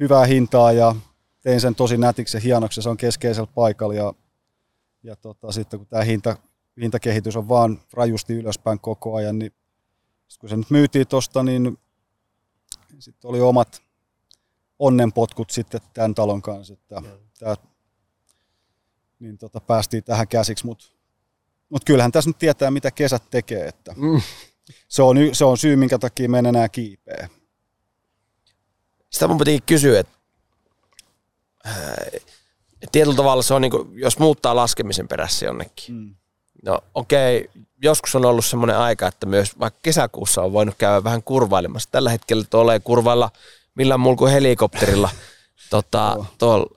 hyvää hintaa ja tein sen tosi nätiksi ja hienoksi. Se on keskeisellä paikalla ja, ja tota, sitten kun tämä hinta, hintakehitys on vaan rajusti ylöspäin koko ajan, niin kun se nyt myytiin tuosta, niin sitten oli omat onnenpotkut sitten tämän talon kanssa, että tää, niin tota, päästiin tähän käsiksi, mutta mut kyllähän tässä nyt tietää, mitä kesät tekee, että mm. se, on, se on syy, minkä takia me enää kiipeä. Sitä mun piti kysyä, että äh, tietyllä tavalla se on, niin kuin, jos muuttaa laskemisen perässä jonnekin, mm. no okei, okay, joskus on ollut semmoinen aika, että myös vaikka kesäkuussa on voinut käydä vähän kurvailemassa. Tällä hetkellä tulee kurvailla millään muulla kuin helikopterilla tota, tuolla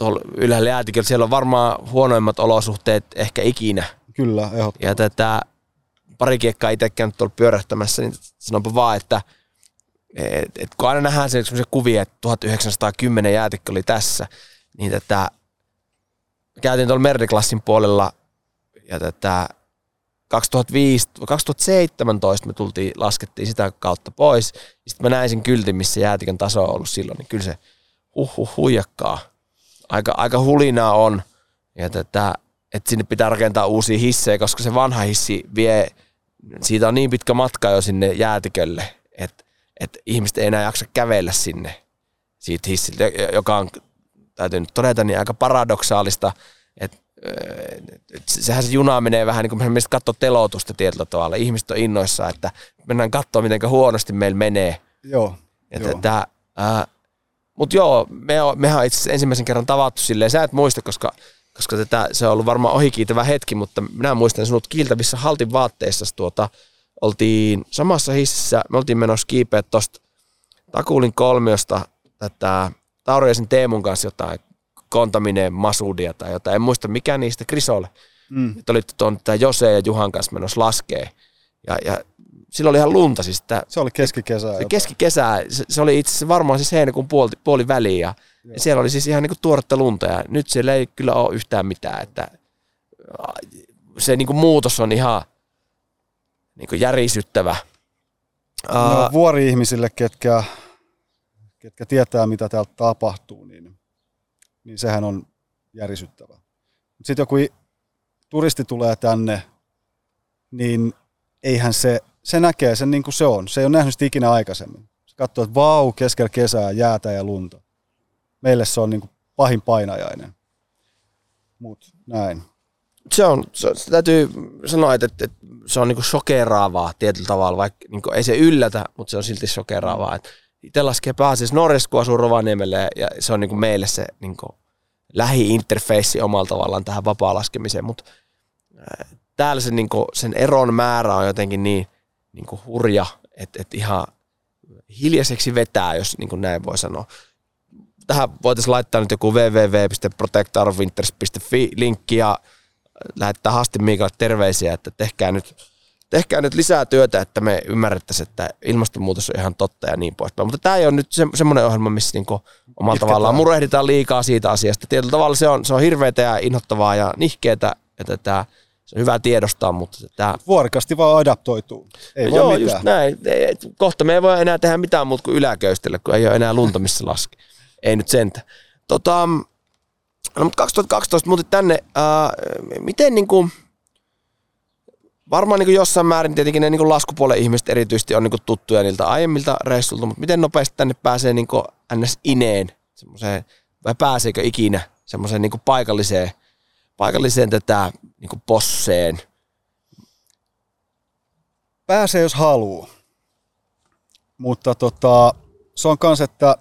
tuolla ylhäällä jäätiköllä, siellä on varmaan huonoimmat olosuhteet ehkä ikinä. Kyllä, ehdottomasti. Ja tätä pari kiekkaa itse käynyt tuolla pyörähtämässä, niin sanonpa vaan, että et, et kun aina nähdään sellaisia kuvia, että 1910 jäätikkö oli tässä, niin tätä, käytiin tuolla Merdiklassin puolella ja tätä 2005, 2017 me tultiin, laskettiin sitä kautta pois. Sitten mä näin sen kyltin, missä jäätikön taso on ollut silloin, niin kyllä se huh, huh huijakkaa. Aika, aika hulinaa on. Ja tätä, että sinne pitää rakentaa uusia hissejä, koska se vanha hissi vie, siitä on niin pitkä matka jo sinne jäätikölle, että, että ihmiset ei enää jaksa kävellä sinne siitä hissiltä, joka on, täytyy nyt todeta, niin aika paradoksaalista, että sehän se juna menee vähän niin kuin me katsoa telotusta tietyllä tavalla. Ihmiset on innoissa, että mennään katsoa, miten huonosti meillä menee. Joo. Että äh, mutta joo, me on, mehän on itse asiassa ensimmäisen kerran tavattu silleen, sä et muista, koska, koska tätä, se on ollut varmaan ohikiitävä hetki, mutta minä muistan sinut kiiltävissä haltin vaatteissa tuota, oltiin samassa hississä, me oltiin menossa kiipeä tuosta Takuulin kolmiosta tätä Tauriaisen Teemun kanssa jotain kontaminen Masudia tai jotain, en muista mikä niistä, Krisolle. Mm. Että olitte tuon Jose ja Juhan kanssa menossa laskee. Ja, ja silloin oli ihan lunta. Siis että, se oli keskikesää. Se keskikesää, se, se, oli itse asiassa varmaan siis heinäkuun puoli, puoli väliin ja, ja siellä oli siis ihan niin kuin tuoretta lunta ja nyt siellä ei kyllä ole yhtään mitään. Että se niin kuin muutos on ihan niin kuin järisyttävä. No, vuori-ihmisille, ketkä, ketkä tietää, mitä täältä tapahtuu, niin, niin sehän on järisyttävä. Sitten joku turisti tulee tänne, niin eihän se se näkee sen niin kuin se on. Se ei ole nähnyt sitä ikinä aikaisemmin. Se katsoo, että vau, keskellä kesää, jäätä ja lunta. Meille se on niin kuin pahin painajainen. Mut näin. Se on, se, se täytyy sanoa, että, että, se on niin kuin shokeraavaa tietyllä tavalla, vaikka niin kuin, ei se yllätä, mutta se on silti shokeraavaa. Että itse laskee pääasiassa Norjassa, kun asuu Rovaniemelle, ja se on niin kuin meille se niin kuin lähi-interfeissi omalla tavallaan tähän vapaa-laskemiseen, mutta täällä se, niin kuin, sen eron määrä on jotenkin niin – niin kuin hurja, että et ihan hiljaiseksi vetää, jos niin kuin näin voi sanoa. Tähän voitaisiin laittaa nyt joku www.protectorwinters.fi linkki ja lähettää Hasti Miikalle terveisiä, että tehkää nyt, tehkää nyt lisää työtä, että me ymmärrettäisiin, että ilmastonmuutos on ihan totta ja niin poispäin. Mutta tämä ei ole nyt se, semmoinen ohjelma, missä niinku omalla tavallaan murehditaan liikaa siitä asiasta. Tietyllä tavalla se on, se on hirveätä ja inhottavaa ja nihkeetä, että tämä se on hyvä tiedostaa, mutta tämä... Vuorikasti vaan adaptoituu. Ei no joo, mitään. just näin. Kohta me ei voi enää tehdä mitään muuta kuin yläköystellä, kun ei ole enää lunta, missä laski. ei nyt sentä. Tota, no, mutta 2012 muutit tänne. Ää, miten niin kuin, varmaan niin kuin jossain määrin tietenkin ne niin kuin laskupuolen ihmiset erityisesti on niin kuin tuttuja niiltä aiemmilta reissulta, mutta miten nopeasti tänne pääsee niin kuin ns. ineen, vai pääseekö ikinä semmoiseen niin paikalliseen paikalliseen tätä niin kuin posseen? Pääsee, jos haluaa. Mutta tota, se on myös, että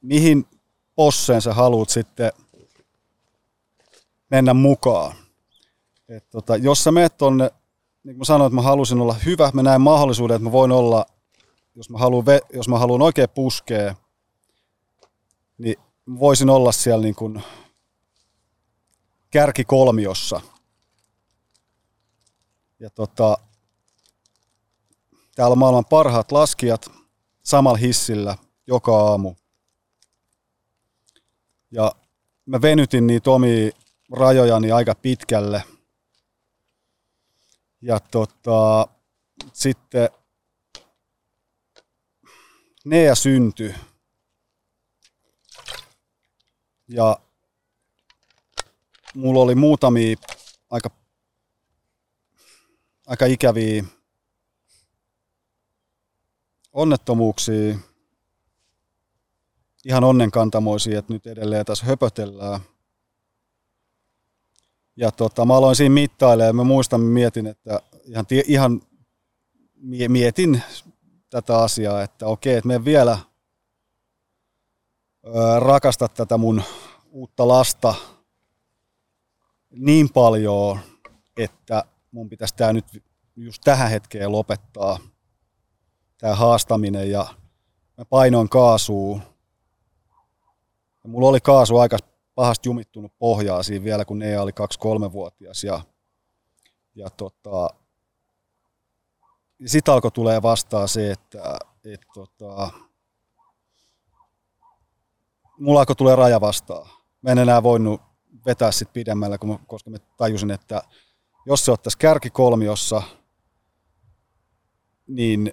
mihin posseen sä haluat sitten mennä mukaan. Et tota, jos sä menet tonne, niin kuin mä sanoin, että mä halusin olla hyvä, mä näen mahdollisuuden, että mä voin olla, jos mä haluan, jos mä haluan oikein puskea, niin voisin olla siellä niin kuin kärkikolmiossa. Ja tota, täällä on maailman parhaat laskijat samalla hissillä joka aamu. Ja mä venytin niitä omia rajojani aika pitkälle. Ja tota, sitten Nea syntyi. Ja mulla oli muutamia aika, aika ikäviä onnettomuuksia, ihan onnenkantamoisia, että nyt edelleen tässä höpötellään. Ja tota, mä aloin siinä mittailemaan ja mä muistan, mietin, että ihan, ihan mietin tätä asiaa, että okei, että me vielä rakasta tätä mun uutta lasta – niin paljon, että mun pitäisi tämä nyt just tähän hetkeen lopettaa, tämä haastaminen ja mä painoin kaasuun. Ja mulla oli kaasu aika pahasti jumittunut pohjaa siinä vielä, kun Nea oli 2-3-vuotias. Ja, ja tota, sitten alkoi tulee vastaan se, että et, tota, mulla alkoi tulee raja vastaan. Mä en enää voinut vetää sit pidemmällä, koska mä tajusin, että jos se ottaisi kärkikolmiossa, niin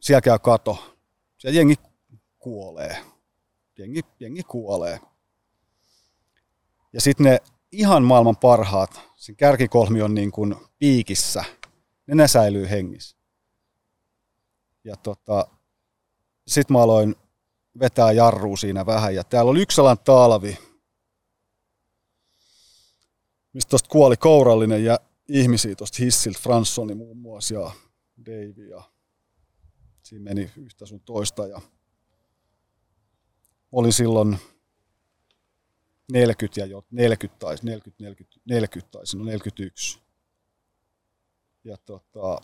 siellä käy kato. Siellä jengi kuolee. Jengi, jengi kuolee. Ja sitten ne ihan maailman parhaat, sen kärkikolmion niin kuin piikissä, ne, ne säilyy hengissä. Ja tota, sitten mä aloin vetää jarrua siinä vähän. Ja täällä oli yksi sellainen talvi, mistä tuosta kuoli kourallinen ja ihmisiä tuosta hissiltä, Franssoni muun muassa ja Davey ja siinä meni yhtä sun toista ja oli silloin 40 ja jo, 40 taisi, 40, 40, 40 taisi, no 41. Ja tota,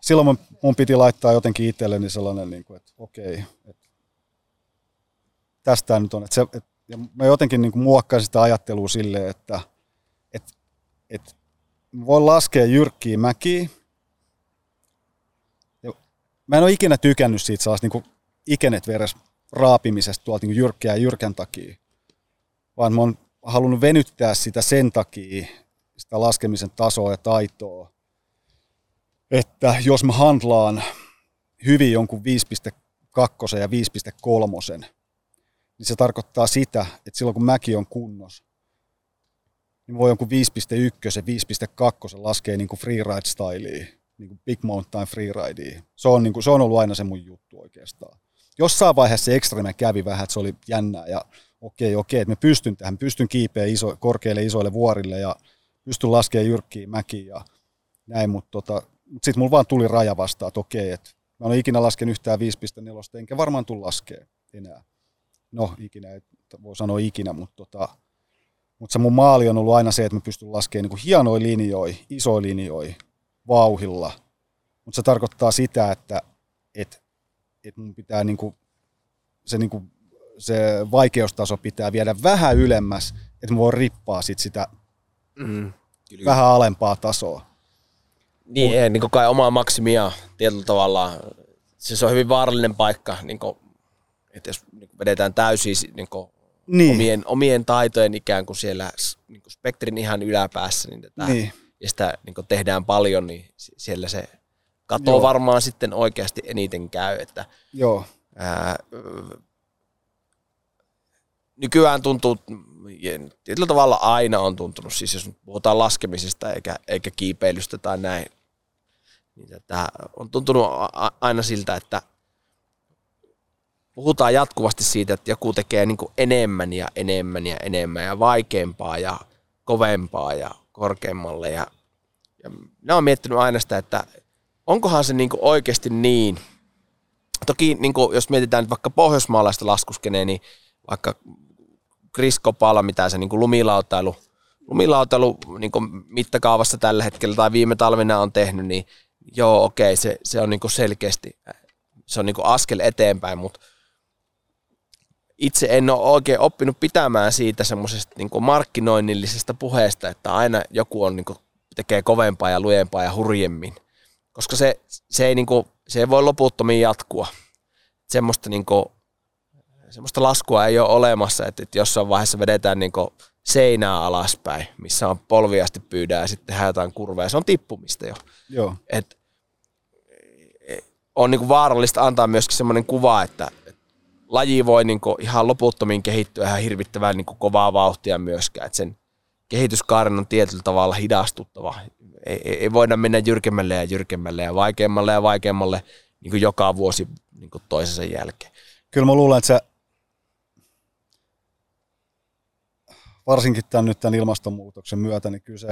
silloin mun, mun piti laittaa jotenkin itselleni sellainen, niin kuin, että okei, että tästä nyt on. Että se, että, ja mä jotenkin niin kuin muokkasin sitä ajattelua silleen, että, että, että voin laskea jyrkkiä mäkiä. Ja mä en ole ikinä tykännyt siitä sellaista niin ikenet veres raapimisesta tuolta niin jyrkkiä jyrkän takia, vaan mä oon halunnut venyttää sitä sen takia, sitä laskemisen tasoa ja taitoa, että jos mä handlaan hyvin jonkun 5.2 ja 5.3, niin se tarkoittaa sitä, että silloin kun mäki on kunnossa, niin voi jonkun 5.1 ja 5.2 laskee niin kuin freeride styliin, niin kuin big mountain freeridea. Se on, niin kuin, se on ollut aina se mun juttu oikeastaan. Jossain vaiheessa se ekstreme kävi vähän, että se oli jännää ja okei, okei, että mä pystyn tähän, pystyn kiipeä iso, korkeille isoille vuorille ja pystyn laskemaan jyrkkiä mäkiä ja näin, mutta tota, sitten mulla vaan tuli raja vastaan, että okei, että mä en ole ikinä laskenut yhtään 5.4, enkä varmaan tule laskea enää. No, ikinä, ei voi sanoa ikinä, mutta, tota, mutta se mun maali on ollut aina se, että mä pystyn laskemaan niin hienoja linjoja, isoja linjoja, vauhilla. Mutta se tarkoittaa sitä, että, että, että mun pitää niin kuin, se, niin kuin, se vaikeustaso pitää viedä vähän ylemmäs, että mä voin rippaa sit sitä mm, kyllä. vähän alempaa tasoa. Niin, ei, niin kai omaa maksimia tietyllä tavalla. Siis on hyvin vaarallinen paikka, niin kuin, että jos niin vedetään täysin niin kuin, niin. Omien, omien taitojen ikään kuin siellä niin kuin spektrin ihan yläpäässä, niin, tätä, niin. ja sitä niin kuin tehdään paljon, niin siellä se katoo Joo. varmaan sitten oikeasti eniten käy. Että, Joo. Ää, nykyään tuntuu, tietyllä tavalla aina on tuntunut, siis jos puhutaan laskemisesta eikä, eikä kiipeilystä tai näin, niin tätä on tuntunut aina siltä, että puhutaan jatkuvasti siitä, että joku tekee niin enemmän ja enemmän ja enemmän ja vaikeampaa ja kovempaa ja korkeammalle. Ja, ja minä olen miettinyt aina sitä, että onkohan se niin oikeasti niin. Toki niin jos mietitään vaikka pohjoismaalaista laskuskeneen, niin vaikka Chris Kopala, mitä se niin lumilautailu, lumilautailu niin mittakaavassa tällä hetkellä tai viime talvena on tehnyt, niin joo, okei, se, se on niin selkeästi se on niin askel eteenpäin, mutta itse en ole oikein oppinut pitämään siitä semmoisesta niin markkinoinnillisesta puheesta, että aina joku on niin kuin, tekee kovempaa ja lujempaa ja hurjemmin. Koska se, se, ei, niin kuin, se ei voi loputtomiin jatkua. Semmoista, niin kuin, semmoista laskua ei ole olemassa, että, että jossain vaiheessa vedetään niin kuin, seinää alaspäin, missä on polviasti pyydää ja sitten tehdään jotain kurveja. Se on tippumista jo. Joo. Et, on niin kuin vaarallista antaa myöskin semmoinen kuva, että laji voi niin kuin ihan loputtomiin kehittyä ihan hirvittävän niin kuin kovaa vauhtia myöskään. Et sen kehityskaaren on tietyllä tavalla hidastuttava. Ei, ei, ei voida mennä jyrkemmälle ja jyrkemmälle ja vaikeammalle ja vaikeammalle niin kuin joka vuosi niin kuin toisensa jälkeen. Kyllä mä luulen, että se varsinkin tämän, nyt tämän ilmastonmuutoksen myötä, niin kyllä se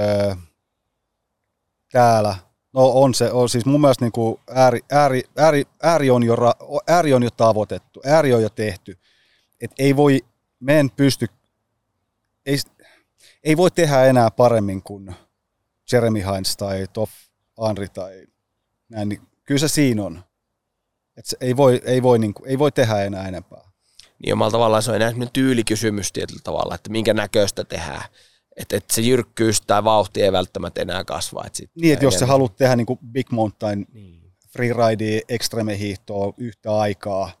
täällä, no on se, on siis mun mielestä niin kuin ääri, ääri, ääri, ääri, on jo, ääri on jo tavoitettu, ääri on jo tehty, että ei voi, me en pysty, ei, ei voi tehdä enää paremmin kuin Jeremy Hines tai Toff Henry tai näin, niin kyllä se siinä on. että se ei, voi, ei, voi, niin kuin, ei voi tehdä enää enempää. niin omalla tavallaan se on enää tyylikysymys tietyllä tavalla, että minkä näköistä tehdään. Että et se jyrkkyys tai vauhti ei välttämättä enää kasva. Et sit niin, että jos sä haluat tehdä niin kuin Big Mountain niin. freeride, extreme hiihtoa yhtä aikaa,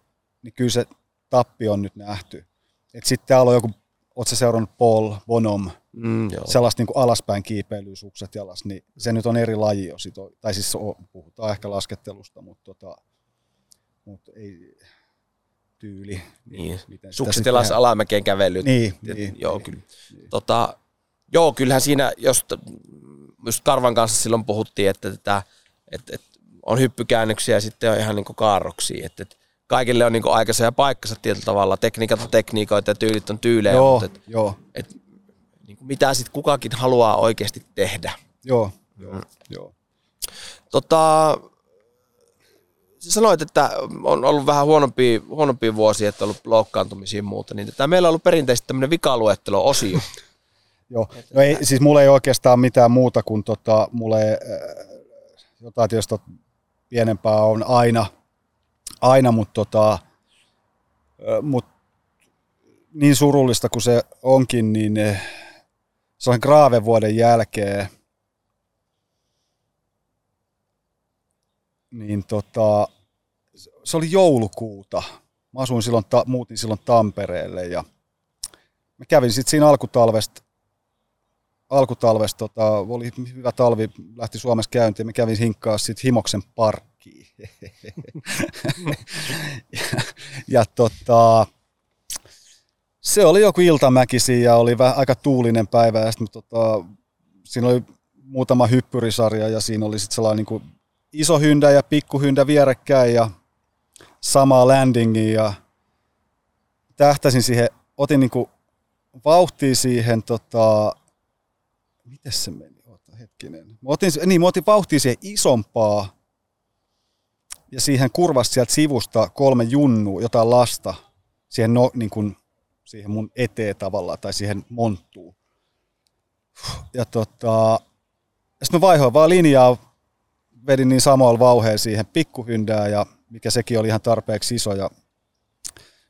niin kyllä se tappi on nyt nähty. Sitten täällä on joku, ootko seurannut Paul Bonham, mm, sellaista niin kuin alaspäin kiipeilyä, sukset jalas, niin se nyt on eri laji jo. Sit on, tai siis on, puhutaan ehkä laskettelusta, mutta, tota, mutta ei tyyli. Niin, niin. sukset jalas alamäkeen kävelyt. Niin, niin, joo, niin, kyllä. Niin. Tota, joo, kyllähän siinä, jos just Karvan kanssa silloin puhuttiin, että, että, että, että on hyppykäännöksiä ja sitten on ihan niin kaarroksia, että, että kaikille on niin aikansa ja paikkansa tietyllä tavalla. Tekniikat on tekniikoita ja tyylit on tyylejä, joo, mutta et, joo. Et, niin kuin mitä sitten kukakin haluaa oikeasti tehdä. Joo, joo, mm. joo. Tota, sanoit, että on ollut vähän huonompia, huonompia vuosia, että on ollut loukkaantumisia ja muuta, niin tämä meillä on ollut perinteisesti tämmöinen vikaluettelo-osio. Joo, no ei, siis mulla ei oikeastaan mitään muuta kuin tota, mulle äh, jotain tietysti pienempää on aina – aina, mutta tota, mut niin surullista kuin se onkin, niin se on Graaven vuoden jälkeen, niin tota, se oli joulukuuta. Mä asuin silloin, ta, muutin silloin Tampereelle ja mä kävin sitten siinä alkutalvesta, alkutalvesta tota, oli hyvä talvi, lähti Suomessa käyntiin, mä kävin hinkkaa sitten Himoksen park takia. ja, ja tota, se oli joku iltamäkisi ja oli vähän aika tuulinen päivä ja sitten tota, siinä oli muutama hyppyrisarja ja siinä oli sitten sellainen niin kuin iso hyndä ja pikku hyndä vierekkäin ja sama landingi ja tähtäsin siihen, otin niin kuin vauhtia siihen, tota, miten se meni, Ota, hetkinen. Mä otin, niin, mä otin vauhtia siihen isompaa ja siihen kurvasi sieltä sivusta kolme junnua, jotain lasta, siihen, no, niin kuin, siihen mun eteen tavallaan, tai siihen monttuun. Ja tota, sitten mä vaihoin vaan linjaa, vedin niin samalla vauheen siihen pikkuhyndää, ja mikä sekin oli ihan tarpeeksi iso, ja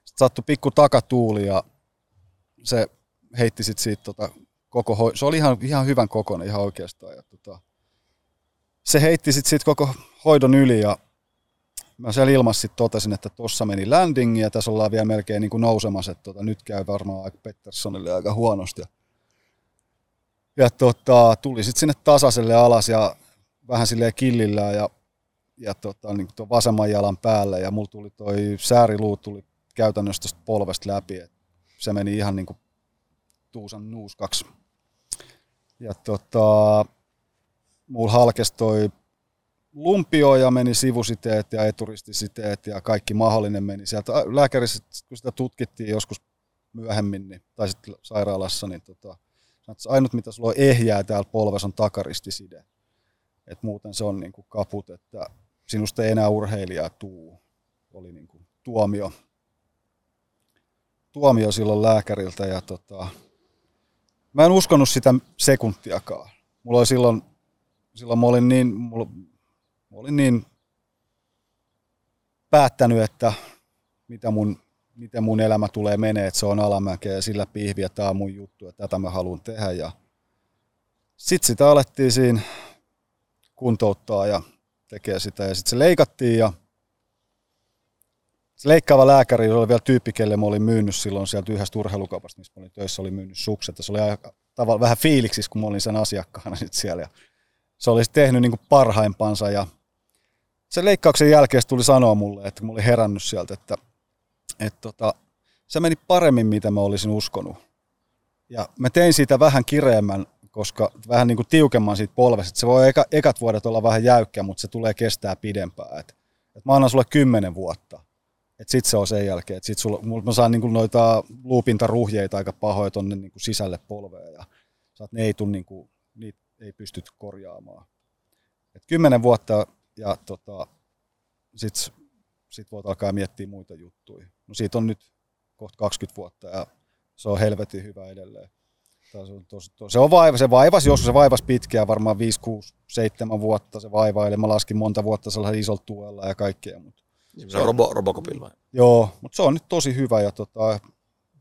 sitten sattui pikku takatuuli, ja se heitti sitten siitä tota, koko, ho- se oli ihan, ihan hyvän kokoinen ihan oikeastaan, ja tota, se heitti sitten siitä koko hoidon yli, ja mä siellä ilmassa sitten totesin, että tuossa meni landing ja tässä ollaan vielä melkein niin kuin nousemassa, että tota, nyt käy varmaan aika Petterssonille aika huonosti. Ja, ja tota, tuli sitten sinne tasaiselle alas ja vähän silleen killillä ja, ja tota, niin tuon vasemman jalan päälle ja mulla tuli toi sääriluu tuli käytännössä tuosta polvesta läpi, että se meni ihan niin kuin tuusan nuuskaksi. Ja tota, mulla halkesi toi lumpio ja meni sivusiteet ja eturistisiteet ja kaikki mahdollinen meni sieltä. Lääkärissä, kun sitä tutkittiin joskus myöhemmin, niin, tai sitten sairaalassa, niin tota, ainut mitä sulla on ehjää täällä polvessa on takaristiside. Et muuten se on niin kuin kaput, että sinusta ei enää urheilijaa tuu. Oli niin kuin tuomio, tuomio silloin lääkäriltä ja tota, mä en uskonut sitä sekuntiakaan. Mulla oli silloin, silloin mä olin niin, mulla, mä olin niin päättänyt, että mitä mun, miten mun elämä tulee menee, että se on alamäkeä ja sillä pihviä, tämä on mun juttu ja tätä mä haluan tehdä. Ja sitten sitä alettiin siinä kuntouttaa ja tekee sitä ja sitten se leikattiin ja se leikkaava lääkäri oli vielä tyyppi, kelle mä olin myynyt silloin sieltä yhdestä urheilukaupasta, missä mä olin töissä, oli myynyt sukset. Ja se oli aika, tavallaan vähän fiiliksissä, kun mä olin sen asiakkaana sit siellä. Ja se oli tehnyt niin kuin parhaimpansa ja sen leikkauksen jälkeen tuli sanoa mulle, että mulla oli herännyt sieltä, että, että tota, se meni paremmin, mitä mä olisin uskonut. Ja mä tein siitä vähän kireemmän, koska vähän niin kuin tiukemman siitä polvesta. Se voi eka, ekat vuodet olla vähän jäykkä, mutta se tulee kestää pidempään. Et, et mä annan sulle kymmenen vuotta. Että sit se on sen jälkeen. Et sit sulla, mä saan niin kuin noita luupintaruhjeita aika pahoja tonne niin kuin sisälle polveen. Ja saat, ne ei, tuu, niin kuin, niitä ei pysty korjaamaan. Et kymmenen vuotta ja tota, sitten sit voit alkaa miettiä muita juttuja. No siitä on nyt kohta 20 vuotta ja se on helvetin hyvä edelleen. Se, on vaiva, se vaivasi joskus, se vaivasi pitkään, varmaan 5, 6, 7 vuotta se vaivaili. Mä laskin monta vuotta sellaisella isolla tuella ja kaikkea, mutta Se on robo, Robocopilla vai? Joo, mutta se on nyt tosi hyvä ja tota,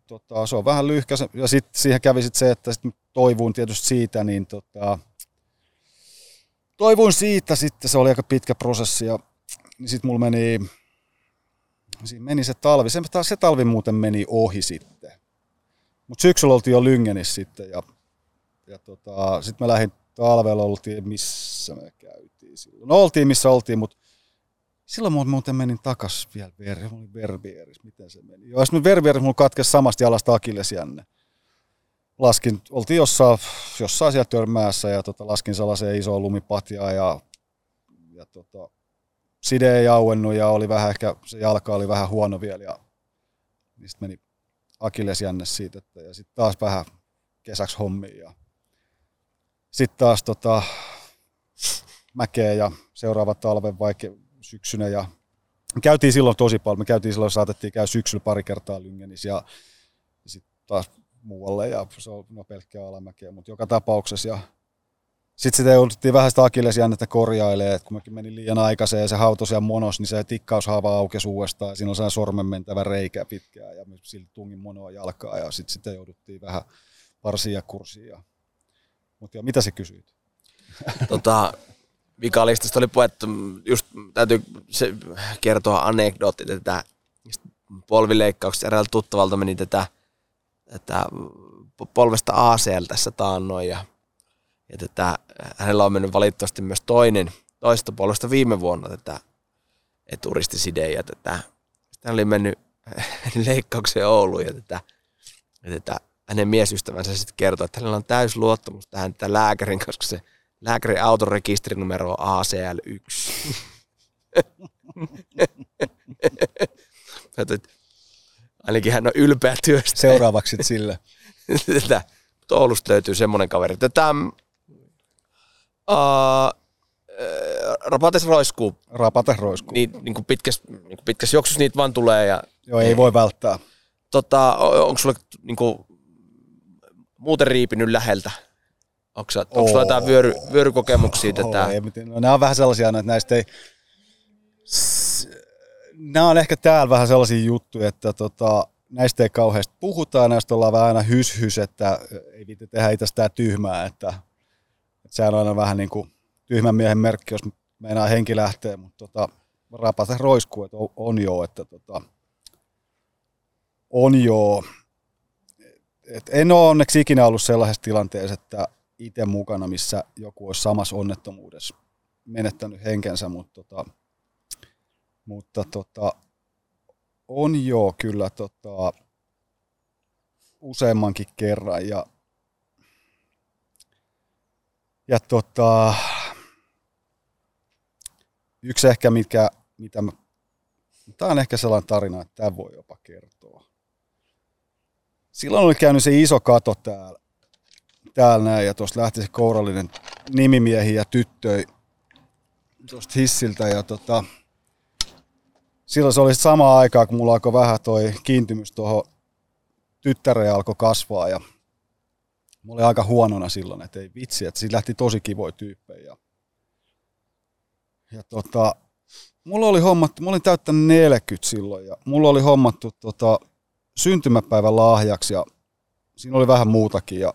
tota, se on vähän lyhkä. Ja sitten siihen kävi sit se, että sit toivuin tietysti siitä, niin tota, toivuin siitä sitten, se oli aika pitkä prosessi ja niin sitten mulla meni, siinä meni se talvi, se, se talvi muuten meni ohi sitten. Mutta syksyllä oltiin jo Lyngenissä sitten ja, ja tota, sitten mä lähdin talvella, oltiin missä me käytiin silloin. No oltiin missä oltiin, mutta silloin mä muuten menin takas vielä ver, miten se meni. Joo, sitten Verbieris mulla katkesi samasta jalasta akillesjänne. Laskin, oltiin jossain, jossain siellä törmäässä ja tota, laskin sellaiseen isoon lumipatjaan ja, ja tota, side ei auennut ja oli vähän ehkä, se jalka oli vähän huono vielä ja niin sitten meni akillesjänne siitä, että, ja sitten taas vähän kesäksi hommiin ja sitten taas tota, mäkeä ja seuraava talven vaikka syksynä ja käytiin silloin tosi paljon. Me käytiin silloin, saatettiin käydä syksyllä pari kertaa Lyngenissä ja sitten taas muualle ja se on no, pelkkää alamäkeä, mutta joka tapauksessa ja sitten sitä jouduttiin vähän sitä akillesjännettä korjailemaan, että kun mäkin menin liian aikaiseen ja se hautoi ja monos, niin se tikkaushaava aukesi uudestaan. Siinä on sellainen sormen mentävä reikä pitkään ja sillä tungin monoa jalkaa ja sitten sitä jouduttiin vähän parsia kursia. Mutta mitä se kysyit? Tota, vikalistasta oli puhetta, just täytyy se kertoa anekdootti tätä polvileikkauksesta eräältä tuttavalta meni tätä, tätä polvesta ACL tässä taannoin ja, ja tätä, hänellä on mennyt valitettavasti myös toinen, toista polvesta viime vuonna tätä eturistiside ja tätä, sitten oli mennyt leikkaukseen Ouluun ja tätä, ja tätä hänen miesystävänsä sitten kertoi, että hänellä on täys luottamus tähän tätä lääkärin, koska se lääkärin autorekisterinumero on ACL1. Ainakin hän on ylpeä työstä. Seuraavaksi sillä. Tätä, Oulusta löytyy semmoinen kaveri. Tätä, uh, rapates roiskuu. Rapates roiskuu. Niin, niin kuin pitkäs, niin kuin pitkäs juoksus niitä vaan tulee. Ja, Joo, ei voi välttää. Tota, onko sulle niin kuin, muuten riipinyt läheltä? Onko, onko sulla jotain vyöry, vyörykokemuksia tätä? Ei, no, nämä on vähän sellaisia, että näistä ei... Nämä on ehkä täällä vähän sellaisia juttuja, että tota, näistä ei kauheasti puhuta, näistä ollaan vähän aina hys-hys, että ei viitti tehdä itsestään tyhmää, että, että sehän on aina vähän niin kuin tyhmän miehen merkki, jos meinaa henki lähtee, mutta tota, rapata roiskuu, että on, on joo, että tota, on joo. Et en ole onneksi ikinä ollut sellaisessa tilanteessa, että itse mukana, missä joku olisi samassa onnettomuudessa menettänyt henkensä, mutta, tota, mutta tota, on jo kyllä tota, useammankin kerran ja, ja tota, yksi ehkä mikä, mitä mä, tämä on ehkä sellainen tarina, että tämä voi jopa kertoa. Silloin oli käynyt se iso kato täällä täällä näin ja tuosta lähti se kourallinen nimimiehi ja tyttöi tuosta hissiltä ja tota, silloin se oli sama aikaa, kun mulla alkoi vähän toi kiintymys tuohon tyttäreen alkoi kasvaa ja mulla oli aika huonona silloin, että ei vitsi, että siitä lähti tosi kivoja tyyppejä. Ja, ja tota, mulla oli hommattu, mulla oli täyttänyt 40 silloin ja mulla oli hommattu tota, syntymäpäivän lahjaksi ja siinä oli vähän muutakin ja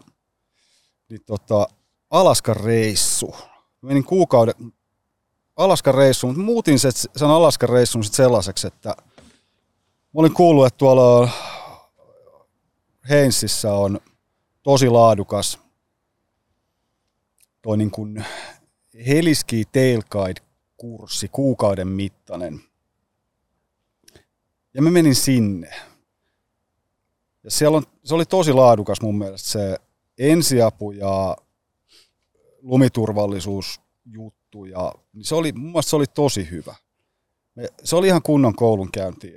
niin tota, Alaskan reissu. Menin kuukauden Alaskan reissuun, mutta muutin se, sen Alaskan reissun sit sellaiseksi, että mä olin kuullut, että tuolla Heinsissä on tosi laadukas toi niin kuin Heliski Tailguide-kurssi, kuukauden mittainen. Ja mä menin sinne. Ja siellä on, se oli tosi laadukas mun mielestä se ensiapu ja lumiturvallisuusjuttu. Ja, niin se oli, mun mielestä se oli tosi hyvä. Me, se oli ihan kunnon koulunkäynti.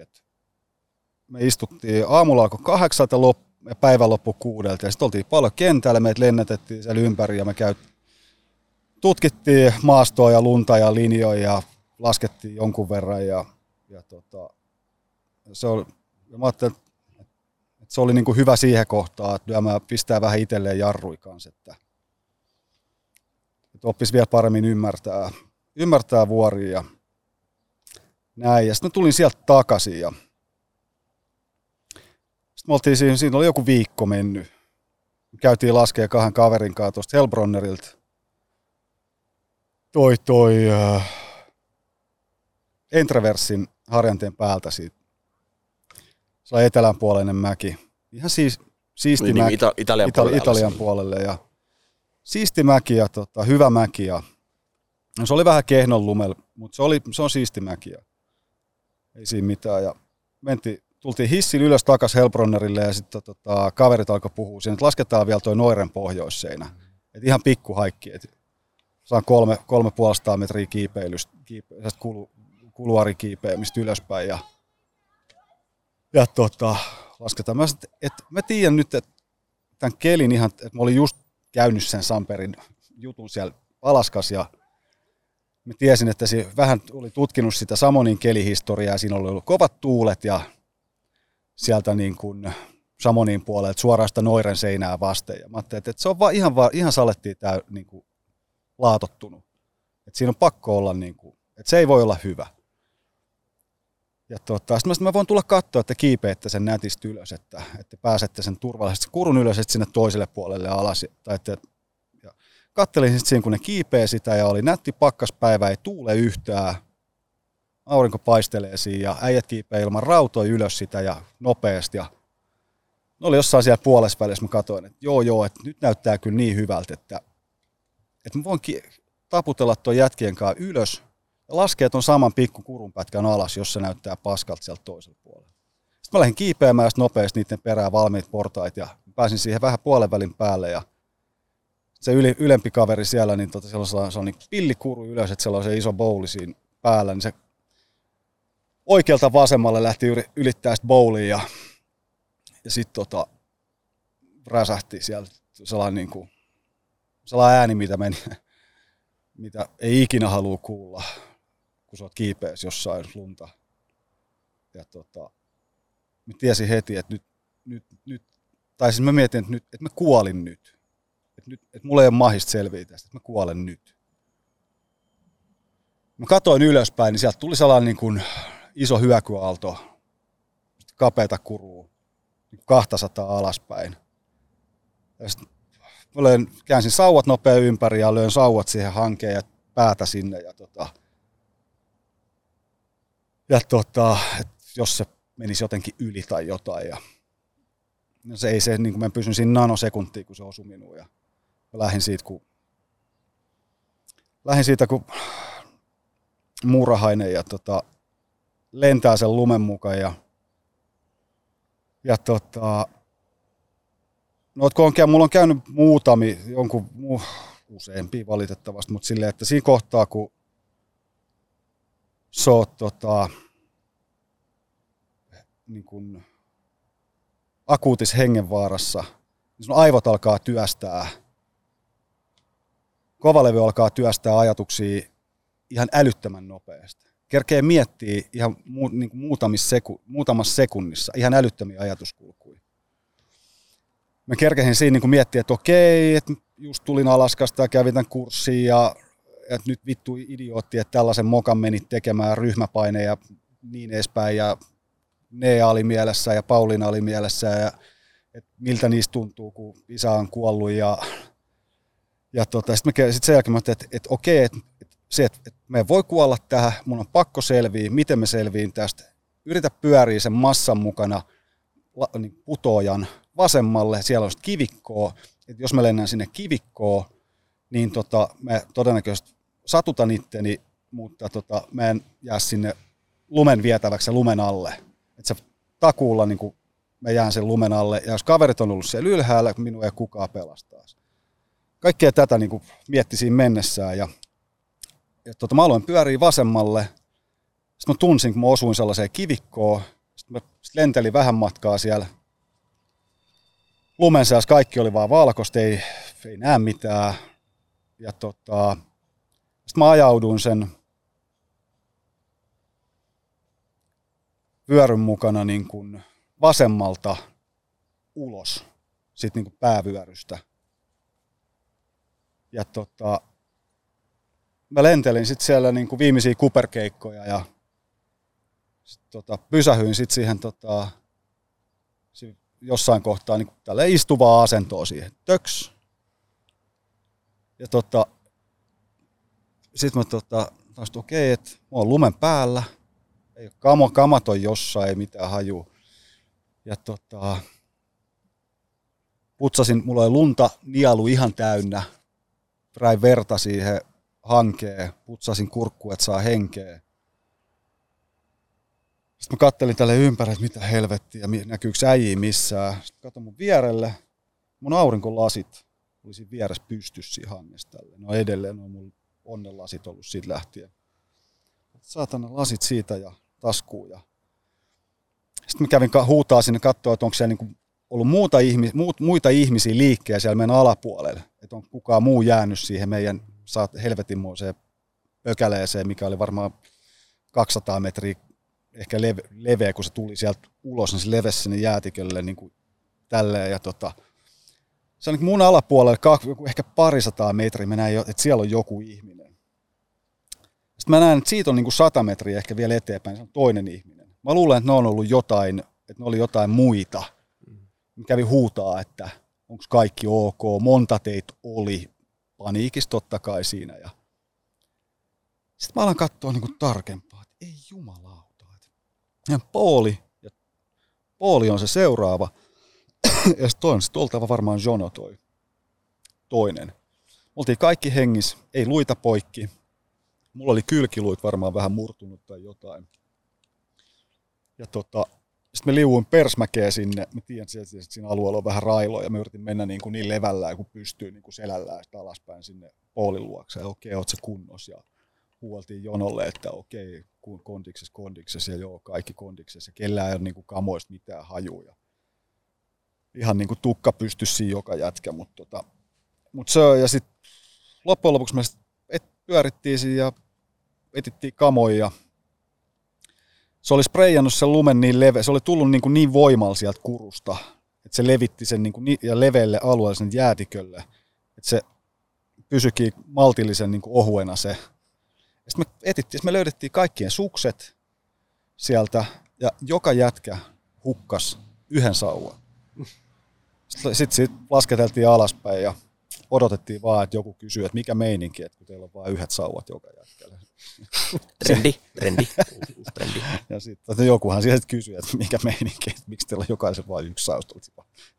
Me istuttiin aamulla alkoi kahdeksalta lop- ja päivän loppu kuudelta ja sitten oltiin paljon kentällä, meitä lennätettiin siellä ympäri ja me käyt, tutkittiin maastoa ja lunta ja linjoja ja laskettiin jonkun verran ja, ja tota, se oli, ja mä ajattelin, et se oli niin kuin hyvä siihen kohtaan, että mä pistää vähän itselleen jarrui kanssa, että, että oppisi vielä paremmin ymmärtää, ymmärtää vuoria. Ja, näin. Ja sitten tulin sieltä takaisin ja sitten me oltiin siinä, siinä oli joku viikko mennyt. Me käytiin laskea kahden kaverin kanssa tuosta Helbronnerilta. Toi toi äh, Entraversin harjanteen päältä siitä. Se on etelänpuoleinen mäki. Ihan siis, siisti Niin, niin, mäki. Ita- Italian Itali- puolella Italian puolelle. Ja siisti mäki ja tota, hyvä mäki. Ja, no, se oli vähän kehnon lumel, mutta se, oli, se on siisti mäki. Ja ei siinä mitään. Ja menti, tultiin hissin ylös takas Helbronnerille ja sitten tota, kaverit alkoi puhua siinä, että lasketaan vielä toi Noiren pohjoisseinä. Et ihan pikku haikki, että saan kolme, kolme puolestaan metriä kiipeilystä, kiipe, kulu, kuluarikiipeämistä ylöspäin ja, ja tota, lasketaan. Mä, sit, et, mä tiedän nyt, että tämän kelin ihan, että mä olin just käynyt sen Samperin jutun siellä Alaskas ja mä tiesin, että se vähän oli tutkinut sitä Samonin kelihistoriaa ja siinä oli ollut kovat tuulet ja sieltä niin kuin Samonin puolelta suoraan sitä Noiren seinää vasten. Ja mä ajattelin, että se on vaan ihan, vaan, ihan salettiin tämä niin kuin laatottunut. Että siinä on pakko olla, niin kuin, että se ei voi olla hyvä. Ja tota, sitten mä, sanoin, mä voin tulla katsoa, että kiipeätte sen nätistä ylös, että, että pääsette sen turvallisesti kurun ylös, että sinne toiselle puolelle alas. Tai että, ja kattelin sitten siinä, kun ne kiipeä sitä ja oli nätti pakkaspäivä, ei tuule yhtään. Aurinko paistelee siinä ja äijät kiipeä ilman rautoja ylös sitä ja nopeasti. Ja ne oli jossain siellä puolessa välissä, mä katsoin, että joo joo, että nyt näyttää kyllä niin hyvältä, että, että mä voin ki- taputella tuon jätkien kanssa ylös laskee tuon saman pikku kurunpätkän alas, jos se näyttää paskalta sieltä toisella puolella. Sitten mä lähdin kiipeämään nopeasti niiden perään valmiit portait ja pääsin siihen vähän puolen välin päälle ja se yli, ylempi kaveri siellä, niin tota, siellä on, se on niin pillikuru ylös, että siellä on se iso bowli siinä päällä, niin se oikealta vasemmalle lähti ylittää sitä bowlia ja, ja sitten tota, räsähti sieltä sellainen, niin kuin, sellainen ääni, mitä, meni, mitä ei ikinä halua kuulla, kun sä oot kiipeässä jossain lunta. Ja tota, mä tiesin heti, että nyt, nyt, nyt tai siis mä mietin, että, nyt, että mä kuolin nyt. Että, nyt, että mulla ei ole mahista selviä tästä, että mä kuolen nyt. Mä katoin ylöspäin, niin sieltä tuli sellainen niin kuin iso hyökyaalto, kapeata kuruu, niin 200 alaspäin. Ja mä löin, käänsin sauvat nopea ympäri ja löin sauvat siihen hankeen ja päätä sinne. Ja, tota, ja tota, jos se menisi jotenkin yli tai jotain. Ja, no se ei se, niin kuin mä pysyn siinä nanosekuntia, kun se osui minuun. Ja mä lähdin siitä, kun, lähdin siitä, kun muurahainen ja tota, lentää sen lumen mukaan ja, ja tota, no kun on, mulla on käynyt muutami, jonkun muu, useampi valitettavasti, mutta silleen, että siinä kohtaa, kun sä oot tota, niin kun akuutis hengenvaarassa, niin sun aivot alkaa työstää, kovalevy alkaa työstää ajatuksia ihan älyttömän nopeasti. Kerkee miettiä ihan mu, niin kuin muutamissa, seku, muutamassa sekunnissa ihan älyttömiä ajatuskulkuja. Mä kerkesin siinä niin kuin miettiä, että okei, että just tulin Alaskasta ja kävin tämän kurssin ja että nyt vittu idiootti, että tällaisen mokan menit tekemään ryhmäpaine ja niin edespäin ja Nea oli mielessä ja Pauliina oli mielessä ja että miltä niistä tuntuu, kun isä on kuollut ja, ja tota, sitten sit sen jälkeen mä että, että okei, että, että se, että, että me voi kuolla tähän, mun on pakko selviä, miten me selviin tästä. Yritä pyöriä sen massan mukana niin putoajan vasemmalle, siellä on kivikkoa, että jos mä lennän sinne kivikkoon, niin tota, mä todennäköisesti satutan itteni, mutta tota, mä en jää sinne lumen vietäväksi ja lumen alle. Että se takuulla niin kuin mä jään sen lumen alle, ja jos kaverit on ollut siellä ylhäällä, minua ei kukaan pelastaa. Kaikkea tätä niin kuin mietti siinä mennessään, ja, ja tota, mä aloin pyöriä vasemmalle, sitten mä tunsin, kun mä osuin sellaiseen kivikkoon, sitten mä sit lentelin vähän matkaa siellä. Lumen kaikki oli vaan valkoista, ei, ei näe mitään, ja tota, sitten mä ajauduin sen vyöryn mukana niin kuin vasemmalta ulos sit niin kuin päävyörystä. Ja tota, mä lentelin sitten siellä niin kuin viimeisiä kuperkeikkoja ja Sitten, tota, pysähyin sitten siihen tota, jossain kohtaa niin tälle istuvaa asentoa siihen. Töks. Ja tota, sitten mä tota, okei, okay, että mä oon lumen päällä. Ei kamo, kamat on jossain, ei mitään haju. Ja tota, putsasin, mulla oli lunta nialu ihan täynnä. Räin verta siihen hankeen, putsasin kurkku, että saa henkeä. Sitten mä kattelin tälle ympäri, että mitä helvettiä, näkyykö äijiä missään. Sitten katsoin mun vierelle, mun aurinkolasit oli siinä vieressä pystyssä siinä. No edelleen on mun onnenlasit ollut siitä lähtien. Saatana lasit siitä ja taskuun. Ja... Sitten mä kävin huutaa sinne katsoa, että onko siellä niinku ollut muuta ihmis, muut, muita ihmisiä liikkeellä siellä meidän alapuolella. Että on kukaan muu jäänyt siihen meidän saat helvetinmoiseen pökäleeseen, mikä oli varmaan 200 metriä ehkä leve, leveä, kun se tuli sieltä ulos, niin se levesi sinne jäätikölle niin kuin tälleen. Ja tota, se on niin mun alapuolelle ehkä parisataa metriä, mä näin, että siellä on joku ihminen. Sitten mä näen, että siitä on niin kuin sata metriä ehkä vielä eteenpäin, se on toinen ihminen. Mä luulen, että ne on ollut jotain, että ne oli jotain muita. Mä kävin huutaa, että onko kaikki ok, monta teitä oli, paniikissa totta kai siinä. Ja sitten mä alan katsoa niin kuin tarkempaa, että ei jumalauta. Ja Pooli, ja Pooli on se seuraava, ja sitten on sitten oltava varmaan Jono toi toinen. Oltiin kaikki hengis, ei luita poikki. Mulla oli kylkiluit varmaan vähän murtunut tai jotain. Ja tota, sitten me liuuin persmäkeä sinne. Mä tiedän, että siinä alueella on vähän railoa ja me yritin mennä niin, kuin niin levällään kuin pystyy niin kuin selällään sitä alaspäin sinne Paulin luokse. Okei, oot se kunnos? Ja huoltiin jonolle, että okei, kondiksessa, kondiksessa ja joo, kaikki kondiksessa. Kellään ei ole niin kuin kamoista mitään hajuja. Ihan niin kuin tukka pystyssä joka jätkä, mutta tota, mut se ja sitten loppujen lopuksi me et, pyörittiin siinä ja etittiin kamoja se oli spreijannut sen lumen niin leveä, se oli tullut niin, kuin niin voimalla sieltä kurusta, että se levitti sen niin kuin, ja leveälle alueelle sen jäätikölle, että se pysyikin maltillisen niin kuin ohuena se. Sitten me etittiin, me löydettiin kaikkien sukset sieltä ja joka jätkä hukkas yhden sauvan. Sitten sit, sit lasketeltiin alaspäin ja odotettiin vaan, että joku kysyy, että mikä meininki, että kun teillä on vain yhdet sauvat joka jätkällä. Trendi, trendi, trendi. Ja sitten jokuhan sieltä kysyi, että mikä meininki, että miksi teillä on jokaisen vain yksi sausta.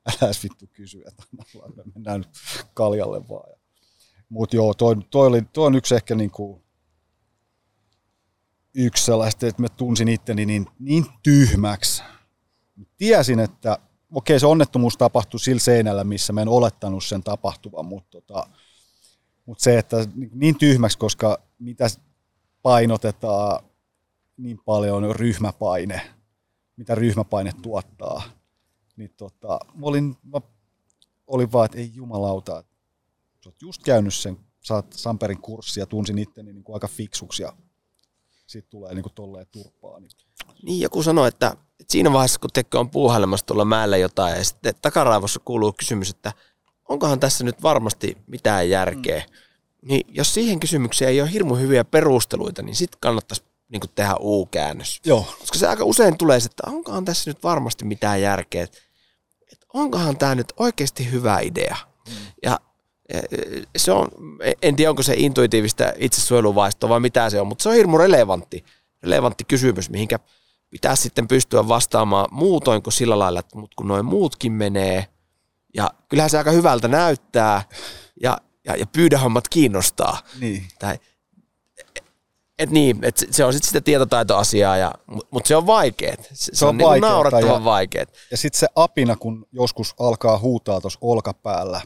Älä vittu kysyä, että me mennään nyt kaljalle vaan. Mutta joo, toi, toi, oli, toi on yksi ehkä niinku, yksi sellaista, että mä tunsin itteni niin, niin tyhmäksi. Tiesin, että okei se onnettomuus tapahtui sillä seinällä, missä mä en olettanut sen tapahtuvan, mutta tota, mutta se, että niin tyhmäksi, koska mitä painotetaan niin paljon ryhmäpaine, mitä ryhmäpaine tuottaa, niin tota, mä olin, mä olin vaan, että ei jumalauta, sä oot just käynyt sen, saat Samperin kurssia, tunsin itteni niin kuin aika fiksuksi ja sitten tulee niin kuin tolleen turpaa. Niin. niin, joku sanoi, että, että siinä vaiheessa, kun tekö on puuhailemassa tuolla mäellä jotain ja sitten takaraivossa kuuluu kysymys, että onkohan tässä nyt varmasti mitään järkeä. Mm niin jos siihen kysymykseen ei ole hirmu hyviä perusteluita, niin sitten kannattaisi niin kuin tehdä U-käännös. Joo. Koska se aika usein tulee, että onkohan tässä nyt varmasti mitään järkeä, että onkohan tämä nyt oikeasti hyvä idea. Mm. Ja se on, en tiedä onko se intuitiivista itsesuojeluvaistoa vai mitä se on, mutta se on hirmu relevantti, relevantti kysymys, mihinkä pitää sitten pystyä vastaamaan muutoin kuin sillä lailla, että kun noin muutkin menee, ja kyllähän se aika hyvältä näyttää, ja ja, ja pyydähommat kiinnostaa. Niin. Tai, et niin, et se on sitten sitä tietotaitoasiaa, ja, mutta se on vaikeet. Se, se on, on niin naurattavan ja, vaikeet. Ja sitten se apina, kun joskus alkaa huutaa tuossa olkapäällä,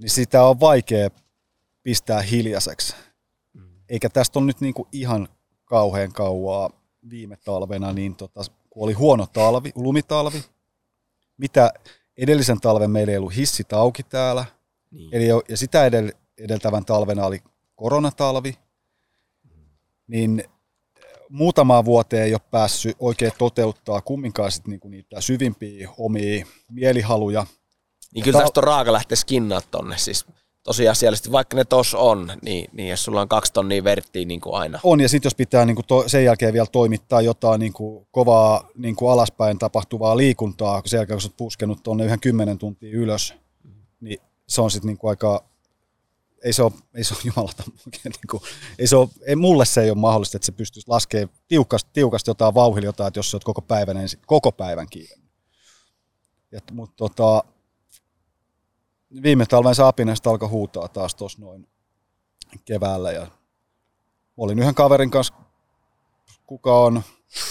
niin sitä on vaikea pistää hiljaiseksi. Mm. Eikä tästä ole nyt niinku ihan kauhean kauaa viime talvena, niin tota, kun oli huono talvi, lumitalvi, mitä edellisen talven meillä ei ollut hissit auki täällä – niin. Eli ja sitä edel, edeltävän talvena oli koronatalvi, niin muutamaan vuoteen ei ole päässyt oikein toteuttaa kumminkaan sit niinku niitä syvimpiä omia mielihaluja. Niin kyllä ta- tästä on raaka lähteä skinnaa tonne. Siis tosiasiallisesti, vaikka ne tos on, niin, niin jos sulla on kaksi tonnia verttiä niin kuin aina. On, ja sitten jos pitää niin kuin to, sen jälkeen vielä toimittaa jotain niin kuin kovaa niin kuin alaspäin tapahtuvaa liikuntaa, sen jälkeen kun olet puskenut tuonne yhden kymmenen tuntia ylös, niin se on sitten niin kuin aika, ei se ole, ei se ole jumalata, niin kuin, ei se ole, ei, mulle se ei ole mahdollista, että se pystyisi laskemaan tiukasti, tiukasti jotain vauhilla jotain, että jos oot koko päivän, koko päivän kiinni. Mutta tota, viime talven Sapinesta alkoi huutaa taas tuossa noin keväällä ja olin yhden kaverin kanssa, kuka on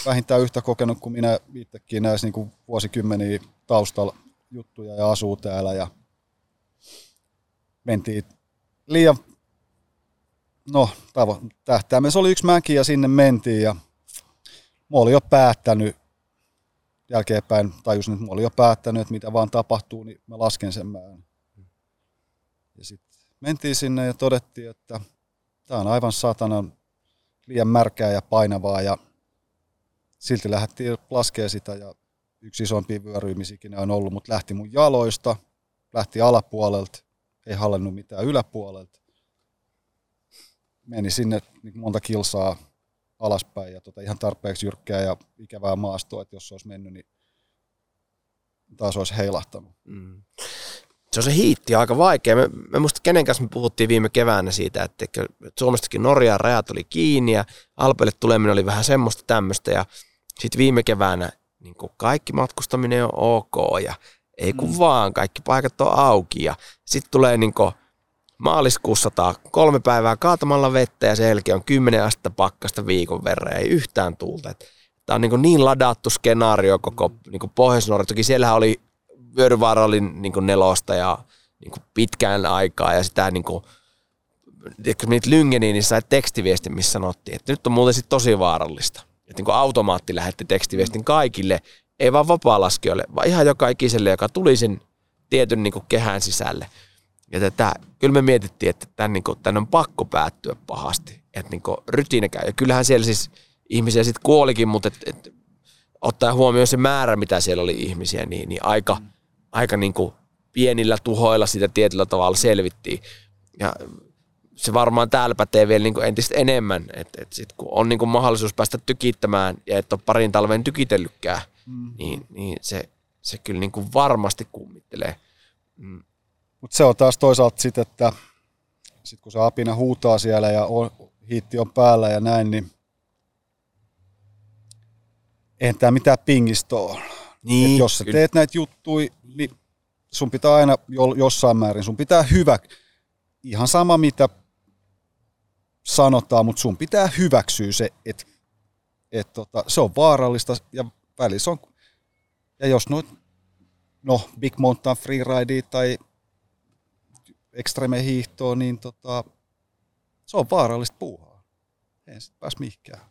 vähintään yhtä kokenut kuin minä itsekin näissä niin vuosikymmeniä taustalla juttuja ja asuu täällä ja mentiin liian, no tavo, tähtäimessä oli yksi mäki ja sinne mentiin ja mä olin jo päättänyt jälkeenpäin tajusin, että mä olin jo päättänyt, että mitä vaan tapahtuu, niin mä lasken sen määrän. Ja sitten mentiin sinne ja todettiin, että tämä on aivan satanan liian märkää ja painavaa ja silti lähdettiin laskea sitä ja yksi isompi vyöryymisiä on ollut, mutta lähti mun jaloista, lähti alapuolelta, ei hallinnut mitään yläpuolelta. Meni sinne niin monta kilsaa alaspäin ja tota ihan tarpeeksi jyrkkää ja ikävää maastoa, että jos se olisi mennyt, niin taas olisi heilahtanut. Mm se on se hiitti aika vaikea. Me, me muista kenen kanssa me puhuttiin viime keväänä siitä, että Suomestakin Norjaan rajat oli kiinni ja Alpeille tuleminen oli vähän semmoista tämmöistä ja sitten viime keväänä niin kaikki matkustaminen on ok ja ei kun mm. vaan, kaikki paikat on auki ja sitten tulee niin maaliskuussa kolme päivää kaatamalla vettä ja sen jälkeen on kymmenen astetta pakkasta viikon verran, ei yhtään tuulta. Tämä on niin, niin ladattu skenaario koko niin pohjois Toki siellähän oli Vyöryvaara oli niin kuin nelosta ja niin kuin pitkään aikaa ja sitä niin kuin, niitä lyngeniin, niin sai tekstiviesti, missä sanottiin, että nyt on muuten sitten tosi vaarallista. Että niin kuin automaatti lähetti tekstiviestin kaikille, ei vaan vapaa-laskijoille, vaan ihan joka ikiselle, joka tuli sen tietyn niin kuin kehän sisälle. Ja tätä, kyllä me mietittiin, että tämän, niin kuin, tämän on pakko päättyä pahasti, että niin rytiinä käy. Ja kyllähän siellä siis ihmisiä sitten kuolikin, mutta et, et, ottaa huomioon se määrä, mitä siellä oli ihmisiä, niin, niin aika, mm aika niin kuin pienillä tuhoilla sitä tietyllä tavalla selvittiin. Ja se varmaan täällä pätee vielä niin kuin entistä enemmän, että, että sit kun on niin kuin mahdollisuus päästä tykittämään ja et ole parin talven tykitellykään, mm. niin, niin se, se kyllä niin kuin varmasti kummittelee. Mm. Mutta se on taas toisaalta sitten, että sit kun se apina huutaa siellä ja on, hiitti on päällä ja näin, niin eihän tämä mitään pingistä ole. Niin, jos sä kyllä. teet näitä juttuja, niin sun pitää aina jossain määrin, sun pitää hyvä, ihan sama mitä sanotaan, mutta sun pitää hyväksyä se, että et tota, se on vaarallista ja välissä on, ja jos noit, no Big Mountain Freeride tai extreme hiihtoa, niin tota, se on vaarallista puuhaa. Ei sitten pääs mihinkään.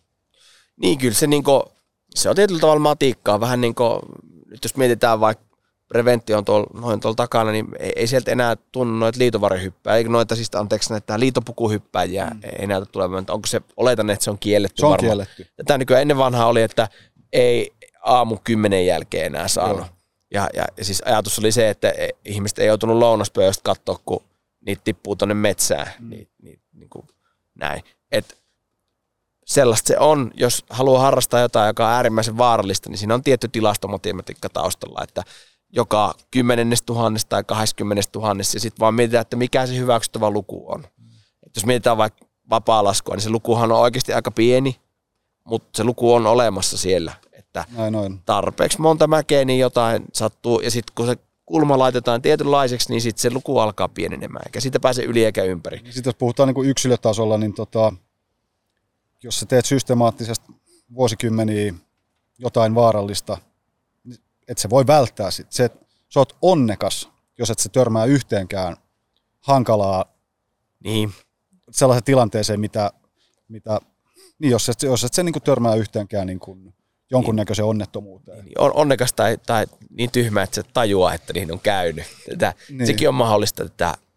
Niin, kyllä se, niinku, se on tietyllä tavalla matikkaa, vähän niin kuin, nyt jos mietitään vaikka preventio on tuolla, noin tuolla takana, niin ei, ei sieltä enää tunnu noita liitovarjohyppää, eikö noita siis anteeksi näitä liitopukuhyppäjiä mm. ei näytä tulevan, onko se, oletan, että se on kielletty Se on varmaan. kielletty. Tämä nykyään ennen vanhaa oli, että ei aamu kymmenen jälkeen enää saanut. Ja, ja, ja, siis ajatus oli se, että e, ihmiset ei joutunut lounaspöydästä katsoa, kun niitä tippuu tuonne metsään. Mm. Niin, niin, niin kuin näin. Et sellaista se on, jos haluaa harrastaa jotain, joka on äärimmäisen vaarallista, niin siinä on tietty tilastomatematiikka taustalla, että joka kymmenennes tuhannesta tai kahdeskymmenes tuhannesta, ja sitten vaan mietitään, että mikä se hyväksyttävä luku on. Et jos mietitään vaikka vapaa-laskua, niin se lukuhan on oikeasti aika pieni, mutta se luku on olemassa siellä, että noin, noin. tarpeeksi monta mäkeä, niin jotain sattuu, ja sitten kun se kulma laitetaan tietynlaiseksi, niin sitten se luku alkaa pienenemään, eikä siitä pääse yli eikä ympäri. Sitten jos puhutaan niin kuin yksilötasolla, niin tota, jos sä teet systemaattisesti vuosikymmeniä jotain vaarallista, niin et se voi välttää sit. Se, sä oot onnekas, jos et se törmää yhteenkään hankalaa niin. sellaiseen tilanteeseen, mitä, mitä niin jos et, jos et se niin törmää yhteenkään niin kuin jonkunnäköiseen niin. onnettomuuteen. Niin, on onnekas tai, tai niin tyhmä, että se tajuaa, että niin on käynyt. Tätä, niin. Sekin on mahdollista, että, että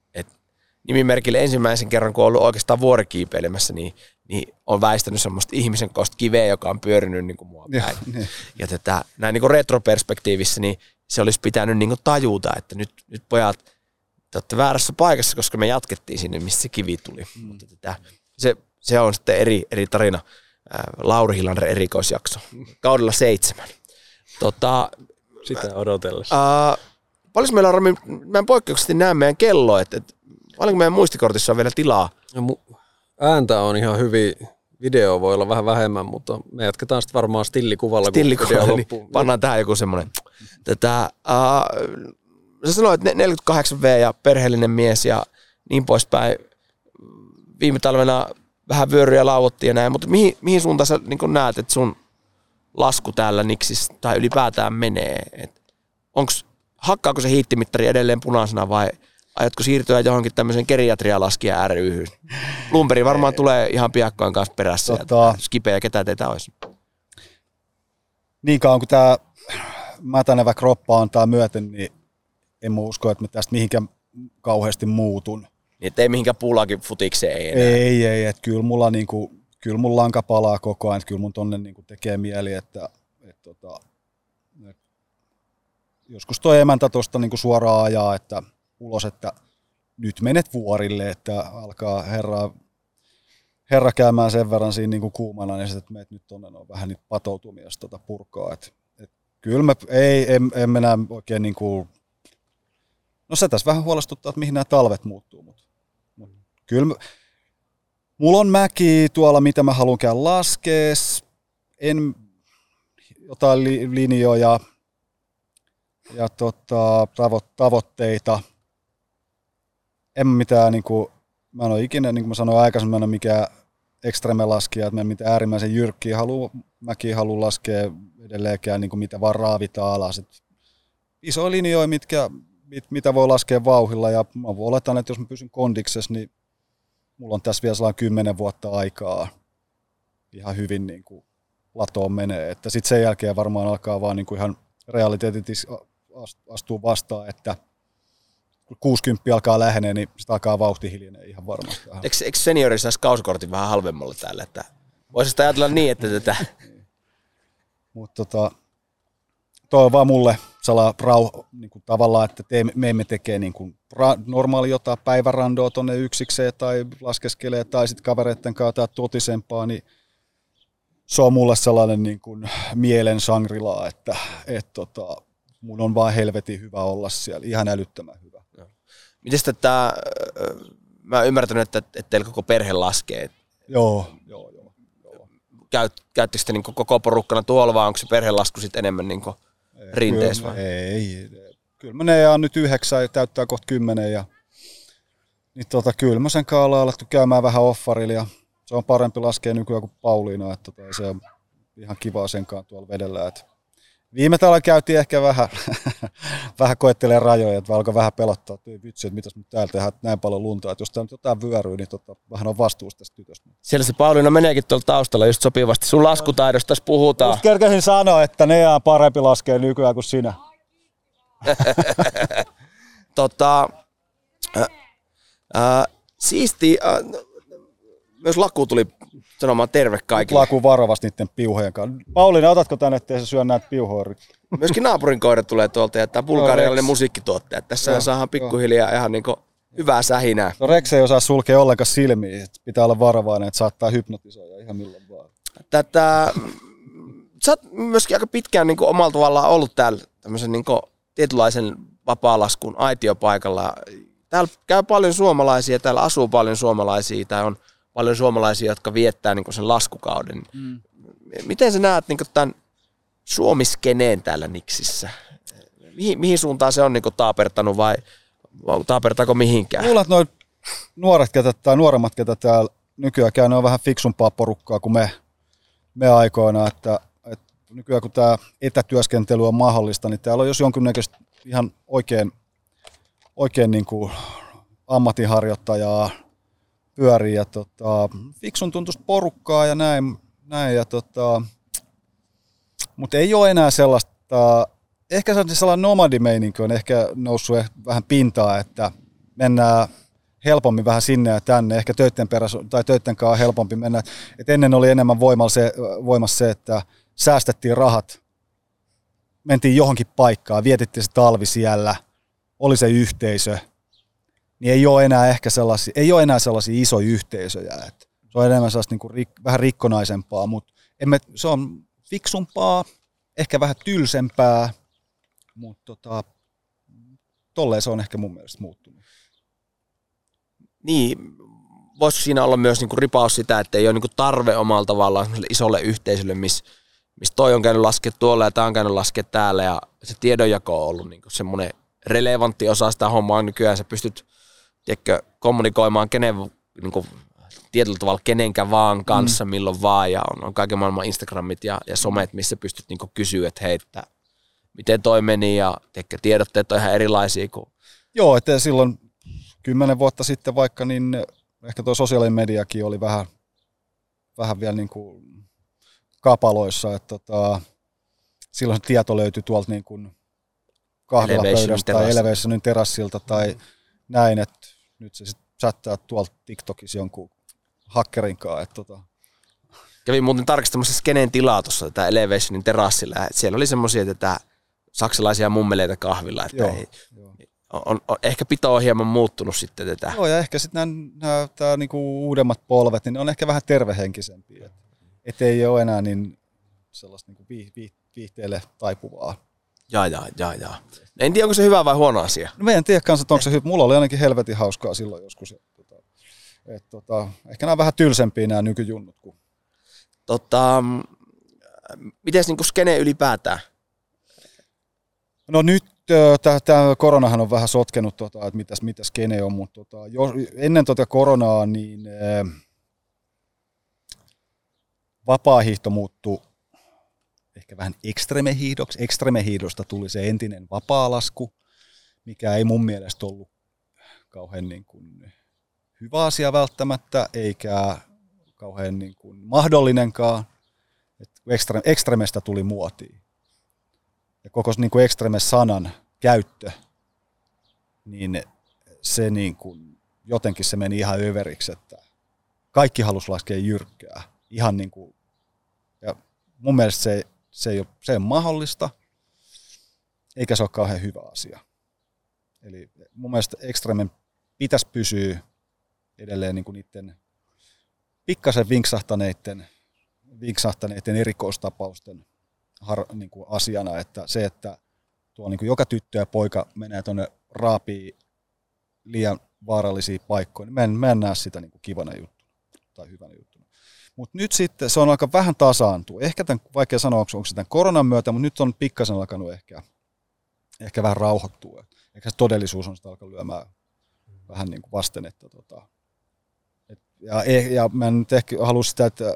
nimimerkille ensimmäisen kerran, kun on ollut oikeastaan vuorikiipeilemässä, niin niin on väistänyt semmoista ihmisen kosta kiveä, joka on pyörinyt niin kuin mua päin. Ja, niin. ja tätä, näin niin kuin retroperspektiivissä, niin se olisi pitänyt niin kuin tajuta, että nyt, nyt pojat, te olette väärässä paikassa, koska me jatkettiin sinne, missä se kivi tuli. Mm. Mutta tätä, se, se on sitten eri, eri tarina. Lauri Hilander erikoisjakso. Kaudella seitsemän. Tota, Sitä odotellessa. Ää, paljon meillä on, mä en poikkeuksellisesti näe meidän kello, että, että paljonko meidän muistikortissa on vielä tilaa? No, mu- ääntä on ihan hyvin, video voi olla vähän vähemmän, mutta me jatketaan sitten varmaan stillikuvalla, Stillikuvalla, kun niin pannaan tähän joku semmoinen. Tätä, uh, sä sanoit, että 48V ja perheellinen mies ja niin poispäin. Viime talvena vähän vyöryjä lauottiin ja näin, mutta mihin, mihin suuntaan sä niin näet, että sun lasku täällä Niksissä tai ylipäätään menee? Et onks, hakkaako se hiittimittari edelleen punaisena vai aiotko siirtyä johonkin tämmöisen geriatrialaskija ryhyn? Lumperi varmaan tulee ihan piakkoin kanssa perässä. Tota, Skipe ja ketä teitä olisi? Niin kauan kuin tämä mätänevä kroppa antaa myöten, niin en mä usko, että mä tästä mihinkään kauheasti muutun. Niin ettei mihinkään puulakin futikseen ei enää. Ei, ei, että kyllä mulla, niinku, kyllä mun lanka palaa koko ajan, että kyllä mun tonne niinku tekee mieli, että, että tota, että joskus tuo emäntä tuosta niinku suoraan ajaa, että ulos, että nyt menet vuorille, että alkaa herra, herra käymään sen verran siinä niinku kuumana, niin sitten, että meet nyt tuonne on vähän nyt patoutumia tota purkaa. Et, et, kyllä mä, ei, en, en mennä oikein niinku, no se tässä vähän huolestuttaa, että mihin nämä talvet muuttuu, mutta mut, kyllä mä, mulla on mäki tuolla, mitä mä haluan käydä laskees, en jotain li, linjoja ja tota, tavoitteita – en mitään, niin kuin, mä en ole ikinä, niin kuin mä sanoin aikaisemmin, mä en ole mikään ekstreme laskija, että mä en mitään äärimmäisen jyrkkiä halu, mäkin haluan laskea edelleenkään niin kuin mitä vaan raavitaan alas. Et isoja linjoja, mitkä, mit, mitä voi laskea vauhilla ja mä oletan, että jos mä pysyn kondiksessa, niin mulla on tässä vielä sellainen kymmenen vuotta aikaa ihan hyvin niin kuin latoon menee. Että sitten sen jälkeen varmaan alkaa vaan niin kuin ihan realiteetit astuu vastaan, että – 60 alkaa lähenee, niin sitä alkaa vauhti hiljenee ihan varmasti. Eikö, eikö seniori saisi kausikortin vähän halvemmalla täällä? Että voisi sitä ajatella niin, että tätä... niin. Mutta tota, toi on vaan mulle sala rauh, niin kuin tavallaan, että te, me emme tekee niin kuin ra, normaali jotain päivärandoa tuonne yksikseen tai laskeskelee tai sitten kavereiden kanssa tai totisempaa, niin se on mulle sellainen niin kuin mielen sangrila, että et tota, mun on vaan helvetin hyvä olla siellä, ihan älyttömän hyvä. Miten tätä, mä oon ymmärtänyt, että, että teillä koko perhe laskee. Joo, joo, joo. joo. Käyt, käyttekö te niin koko porukkana tuolla vai onko se perhelasku sitten enemmän niin rinteessä? Vai? Ei, kyllä mä ne on nyt yhdeksän ja täyttää kohta kymmenen ja niin tota, kyllä mä sen kanssa ollaan alettu käymään vähän offarilla ja se on parempi laskea nykyään kuin Pauliina, että tota, se on ihan kivaa sen kanssa tuolla vedellä, että Viime talvella käytiin ehkä vähän, vähän koettelee rajoja, että alkoi vähän pelottaa, että vitsi, että mitäs nyt täällä tehdään näin paljon lunta, että jos täällä nyt jotain vyöryy, niin tota, vähän on vastuusta tästä tytöstä. Siellä se Pauliina meneekin tuolla taustalla just sopivasti. Sun laskutaidosta tässä puhutaan. Just kerkäsin sanoa, että ne on parempi laskea nykyään kuin sinä. tota, äh, äh, siisti, äh, myös Laku tuli sanomaan terve kaikille. Laku varovasti niiden piuhojen kanssa. Pauliina, otatko tänne, ettei se syö näitä piuhoja? Myöskin naapurin koira tulee tuolta ja tämä bulgarialainen musiikkituottaja. Tässä no, saadaan pikkuhiljaa ihan niin hyvää sähinää. No Rex ei osaa sulkea ollenkaan silmiä. Pitää olla varovainen, että saattaa hypnotisoida ihan milloin vaan. Tätä, sä oot myöskin aika pitkään niin omalla tavallaan ollut täällä tämmöisen niin tietynlaisen vapaa-laskun aitiopaikalla. Täällä käy paljon suomalaisia, täällä asuu paljon suomalaisia, tai on – paljon suomalaisia, jotka viettää niin sen laskukauden. Mm. Miten sä näet niin tämän suomiskeneen täällä Niksissä? Mihin, mihin suuntaan se on niin taapertanut vai, vai taapertaako mihinkään? Luulen, että noin nuoret, ketä, tai nuoremmat, ketä täällä nykyään käy, ne on vähän fiksumpaa porukkaa kuin me, me aikoina, että, että nykyään kun tämä etätyöskentely on mahdollista, niin täällä on jos jonkinnäköistä ihan oikein, oikein niin kuin ammatinharjoittajaa, pyörii ja tota, fiksun tuntuista porukkaa ja näin, näin ja tota, mutta ei ole enää sellaista, ehkä sellainen nomadimeininki on ehkä noussut vähän pintaa, että mennään helpommin vähän sinne ja tänne, ehkä töiden perässä tai töiden kanssa helpompi mennä. Et ennen oli enemmän se, voimassa se, että säästettiin rahat, mentiin johonkin paikkaan, vietettiin se talvi siellä, oli se yhteisö – niin ei ole enää ehkä sellaisia, ei ole enää sellaisia isoja yhteisöjä. Että se on enemmän sellaista niin kuin rik, vähän rikkonaisempaa, mutta emme, se on fiksumpaa, ehkä vähän tylsempää, mutta tota, tolleen se on ehkä mun mielestä muuttunut. Niin, voisi siinä olla myös niinku ripaus sitä, että ei ole niinku tarve omalla tavallaan isolle yhteisölle, missä miss toi on käynyt laskea tuolla ja tämä on käynyt laskea täällä ja se tiedonjako on ollut niinku semmoinen relevantti osa sitä hommaa nykyään. Sä pystyt tiedätkö, kommunikoimaan kenen, niinku, tietyllä tavalla kenenkä vaan kanssa, mm. milloin vaan ja on, on kaiken maailman Instagramit ja, ja somet, missä pystyt niinku kysyä, että hei, että miten toi meni ja tiedätkö, tiedotteet on ihan erilaisia kuin Joo, että silloin kymmenen vuotta sitten vaikka, niin ehkä tuo sosiaalinen mediakin oli vähän, vähän vielä niin kuin kapaloissa, että tota, silloin se tieto löytyi tuolta niin kuin kahvilapöydästä tai Elevationin terassilta tai näin, että nyt se sitten chattaa tuolta TikTokissa jonkun hakkerin kanssa, että tota, Kävin muuten tarkistamassa skeneen tilaa tuossa tätä Elevationin terassilla. Siellä oli semmoisia tätä saksalaisia mummeleita kahvilla, että Joo, ei, joo. on, on, on, ehkä pito on hieman muuttunut sitten tätä. Joo, ja ehkä sitten nämä, nämä niinku uudemmat polvet, niin ne on ehkä vähän tervehenkisempiä. Et, et ei ole enää niin sellaista niinku vii, vii, viihteelle taipuvaa. Jaa, jaa, jaa, jaa. En tiedä, onko se hyvä vai huono asia. No mä en tiedä kanssa, että onko se hyvä. Mulla oli ainakin helvetin hauskaa silloin joskus. Et, tota, et, tota, ehkä nämä on vähän tylsempiä nämä nykyjunnut. Kuin. Tota, miten niin skene ylipäätään? No nyt tämä koronahan on vähän sotkenut, tota, että mitäs, mitäs kene on, mutta tota, jo, ennen tota koronaa niin ää, vapaahiihto muuttui ehkä vähän ekstremehiihdoksi. Ekstremehiihdosta tuli se entinen vapaalasku, mikä ei mun mielestä ollut kauhean niin kuin hyvä asia välttämättä, eikä kauhean niin kuin mahdollinenkaan. Ekstremestä tuli muotiin. Ja koko niin kuin ekstreme-sanan käyttö, niin se niin kuin, jotenkin se meni ihan överiksi, että kaikki halusi laskea jyrkkää. Ihan niin kuin, ja mun mielestä se, se, ei ole, se ei ole mahdollista, eikä se ole kauhean hyvä asia. Eli mun mielestä ekstremen pitäisi pysyä edelleen niin kuin niiden pikkasen vinksahtaneiden, vinksahtaneiden erikoistapausten har, niin kuin asiana, että se, että tuo niin kuin joka tyttö ja poika menee tuonne raapii liian vaarallisia paikkoja, niin mä en, mä en näe sitä niin kuin kivana juttuna tai hyvänä juttuna. Mutta nyt sitten se on aika vähän tasaantuu. Ehkä tämän, vaikea sanoa, onko, se tämän koronan myötä, mutta nyt on pikkasen alkanut ehkä, ehkä vähän rauhoittua. Ehkä se todellisuus on sitä alkanut lyömään vähän niin kuin vasten, että tota, et, ja, e- ja mä en nyt ehkä halua sitä, että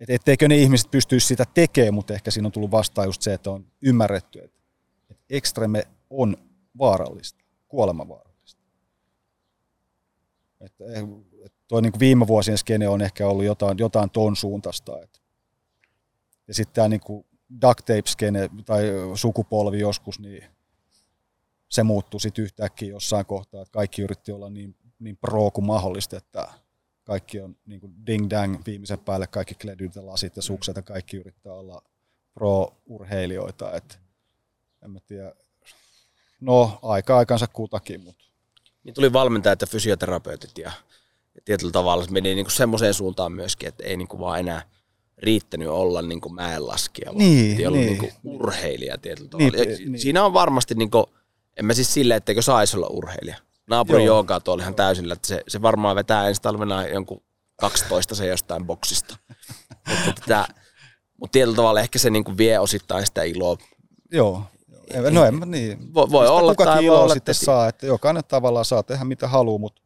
et etteikö ne ihmiset pystyisi sitä tekemään, mutta ehkä siinä on tullut vastaan just se, että on ymmärretty, että, että ekstreme on vaarallista, kuolemavaarallista. Että, toi niin viime vuosien skene on ehkä ollut jotain, jotain ton suuntaista. Että. Ja sitten tämä niin duct tape-skene tai sukupolvi joskus, niin se muuttui sitten yhtäkkiä jossain kohtaa, että kaikki yritti olla niin, niin pro kuin mahdollista, että kaikki on niin kuin ding-dang viimeisen päälle, kaikki kledyt ja lasit ja sukset ja kaikki yrittää olla pro-urheilijoita. Et, en mä tiedä. No, aika aikansa kutakin, mutta Niin tuli valmentajat ja fysioterapeutit ja, ja tietyllä tavalla se meni niin semmoiseen suuntaan myöskin, että ei niin kuin vaan enää riittänyt olla niin kuin mäenlaskija, vaan Niin, piti olla niin. niin kuin urheilija tietyllä Niin, tavalla. Ja niin. Siinä on varmasti, niin kuin, en mä siis silleen, etteikö saisi olla urheilija. Naapurin Joo. joogaa tuolla ihan täysillä, että se, se varmaan vetää ensi talvena jonkun 12 se jostain boksista. mutta, tätä, mutta tietyllä tavalla ehkä se niin kuin vie osittain sitä iloa. joo. No en mä niin. Voi, voi Mistä olla kukakin tai voi iloa olla, sitten että- saa, että jokainen tavallaan saa tehdä mitä haluaa, mutta,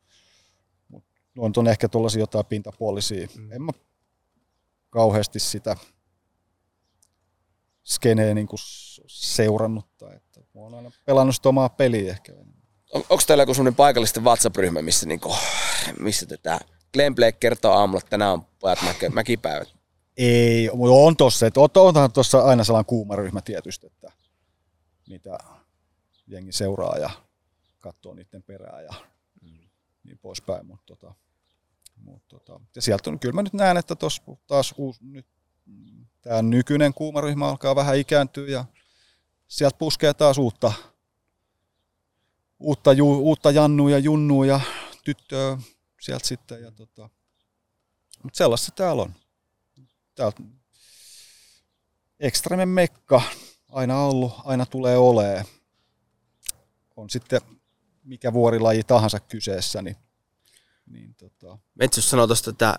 mutta on, ehkä tuollaisia jotain pintapuolisia. Mm. En mä kauheasti sitä skeneä niin kuin seurannut. Tai että mä oon aina pelannut sitä omaa peliä ehkä. On, onko teillä joku semmoinen paikallisten WhatsApp-ryhmä, missä, niinku, missä tätä Glenn Blake kertoo aamulla, että tänään on pojat mäkipäivät? Ei, mutta on tossa, että on- onhan tuossa aina sellainen kuuma ryhmä tietysti, että mitä jengi seuraa ja katsoo niiden perään ja niin poispäin. Mutta tota, mut tota, ja sieltä on, kyllä mä nyt näen, että tuossa taas uusi, nyt tämä nykyinen kuuma ryhmä alkaa vähän ikääntyä ja sieltä puskee taas uutta, uutta, ju, uutta Jannua ja Junnua ja tyttöä sieltä sitten. Ja tota. Mutta sellaista se täällä on. Täältä ekstremen mekka aina ollut, aina tulee olee. On sitten mikä vuorilaji tahansa kyseessä, niin, niin tota, Metsus sanoi tuosta, että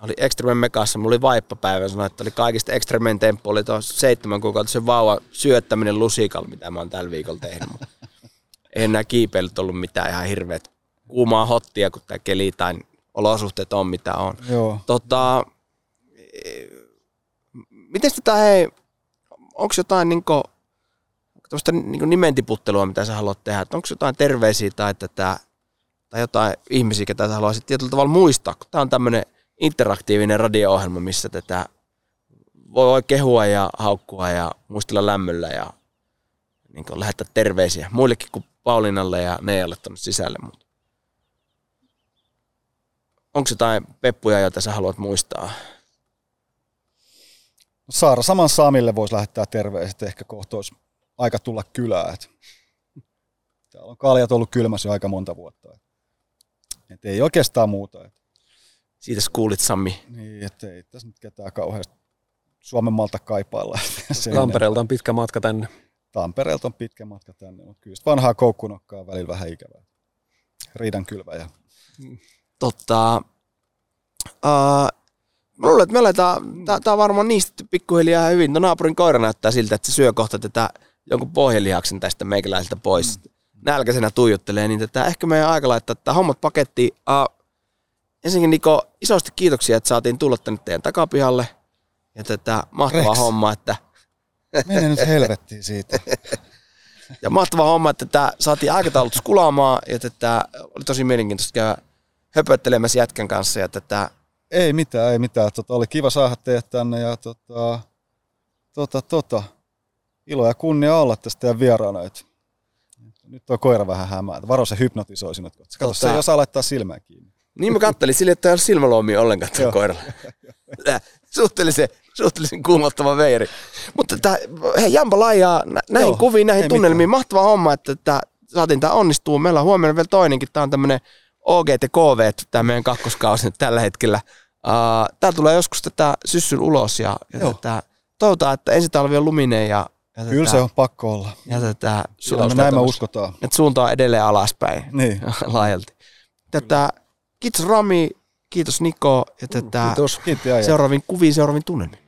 oli Extremen Mekassa, mulla oli vaippapäivä, sanoi, että oli kaikista Extremen temppu, oli tuo seitsemän kuukautta se vauva syöttäminen lusikalla, mitä mä oon tällä viikolla tehnyt. Ei enää kiipeilyt ollut mitään ihan hirveät kuumaa hottia, kun tämä keli tai olosuhteet on mitä on. joo. Tota, miten tätä hei, onko jotain niinku, tuosta niinku nimentiputtelua, mitä sä haluat tehdä, onko jotain terveisiä tai tätä, tai jotain ihmisiä, ketä sä haluaisit tietyllä tavalla muistaa, kun tämä on tämmöinen interaktiivinen radio-ohjelma, missä tätä voi, kehua ja haukkua ja muistella lämmöllä ja niin lähettää terveisiä muillekin kuin Paulinalle ja Nealle tuonne sisälle. Mutta onko jotain peppuja, joita sä haluat muistaa? Saara Saman Samille voisi lähettää terveiset, ehkä kohta olisi aika tulla kylään. Täällä on kaljat ollut kylmässä jo aika monta vuotta. Et, ei oikeastaan muuta. Et, Siitä sä kuulit, Sammi. niin, et ei tässä nyt ketään kauheasti Suomen malta kaipailla. Tampereelta on pitkä matka tänne. Tampereelta on pitkä matka tänne, mutta kyllä sitä vanhaa koukkunokkaa on välillä vähän ikävää. Riidan kylväjä. Tota, uh, mä luulen, että me aletaan, tää, tää on varmaan niistä pikkuhiljaa hyvin. No naapurin koira näyttää siltä, että se syö kohta tätä jonkun pohjelihaksen tästä meikäläiseltä pois. Mm. Nälkäisenä tuijottelee, niin tätä ehkä meidän aika laittaa tätä hommat pakettiin. Uh, ensinnäkin Niko, isosti kiitoksia, että saatiin tulla tänne teidän takapihalle. Ja tätä mahtavaa Rex. hommaa, että Mene nyt helvettiin siitä. Ja mahtava homma, että tämä saatiin aikataulut skulaamaan ja tätä oli tosi mielenkiintoista käydä höpöttelemässä jätkän kanssa ja tätä Ei mitään, ei mitään. Tota, oli kiva saada teidät tänne ja tota, tota, tota, ilo ja kunnia olla tästä teidän vieraana. Et, nyt on koira vähän hämää. Varo se hypnotisoi sinut. Kato, se Tota- ei osaa laittaa silmää kiinni. Niin mä kattelin sille, että ei ole silmäluomia ollenkaan tällä koiralla. Suhteellisen, suhteellisen kuumottava veiri. Mutta tää, hei Jampa laijaa nä- näihin Joo, kuviin, näihin tunnelmiin. Mahtava homma, että tää, saatiin tää onnistuu. Meillä on huomenna vielä toinenkin. Tää on tämmönen OGT KV, tämä meidän kakkoskausi nyt tällä hetkellä. Uh, tää tulee joskus tätä syssyn ulos ja, ja tätä, toivotaan, että ensi talvi on luminen ja, ja Kyllä se on pakko olla. Tätä Kyllä me näin me uskotaan. että suunta on edelleen alaspäin Niin. laajalti. Tätä, kiitos Rami, kiitos Niko ja tätä Kiitos. Äijä. seuraaviin kuviin, seuraaviin tunnelmiin.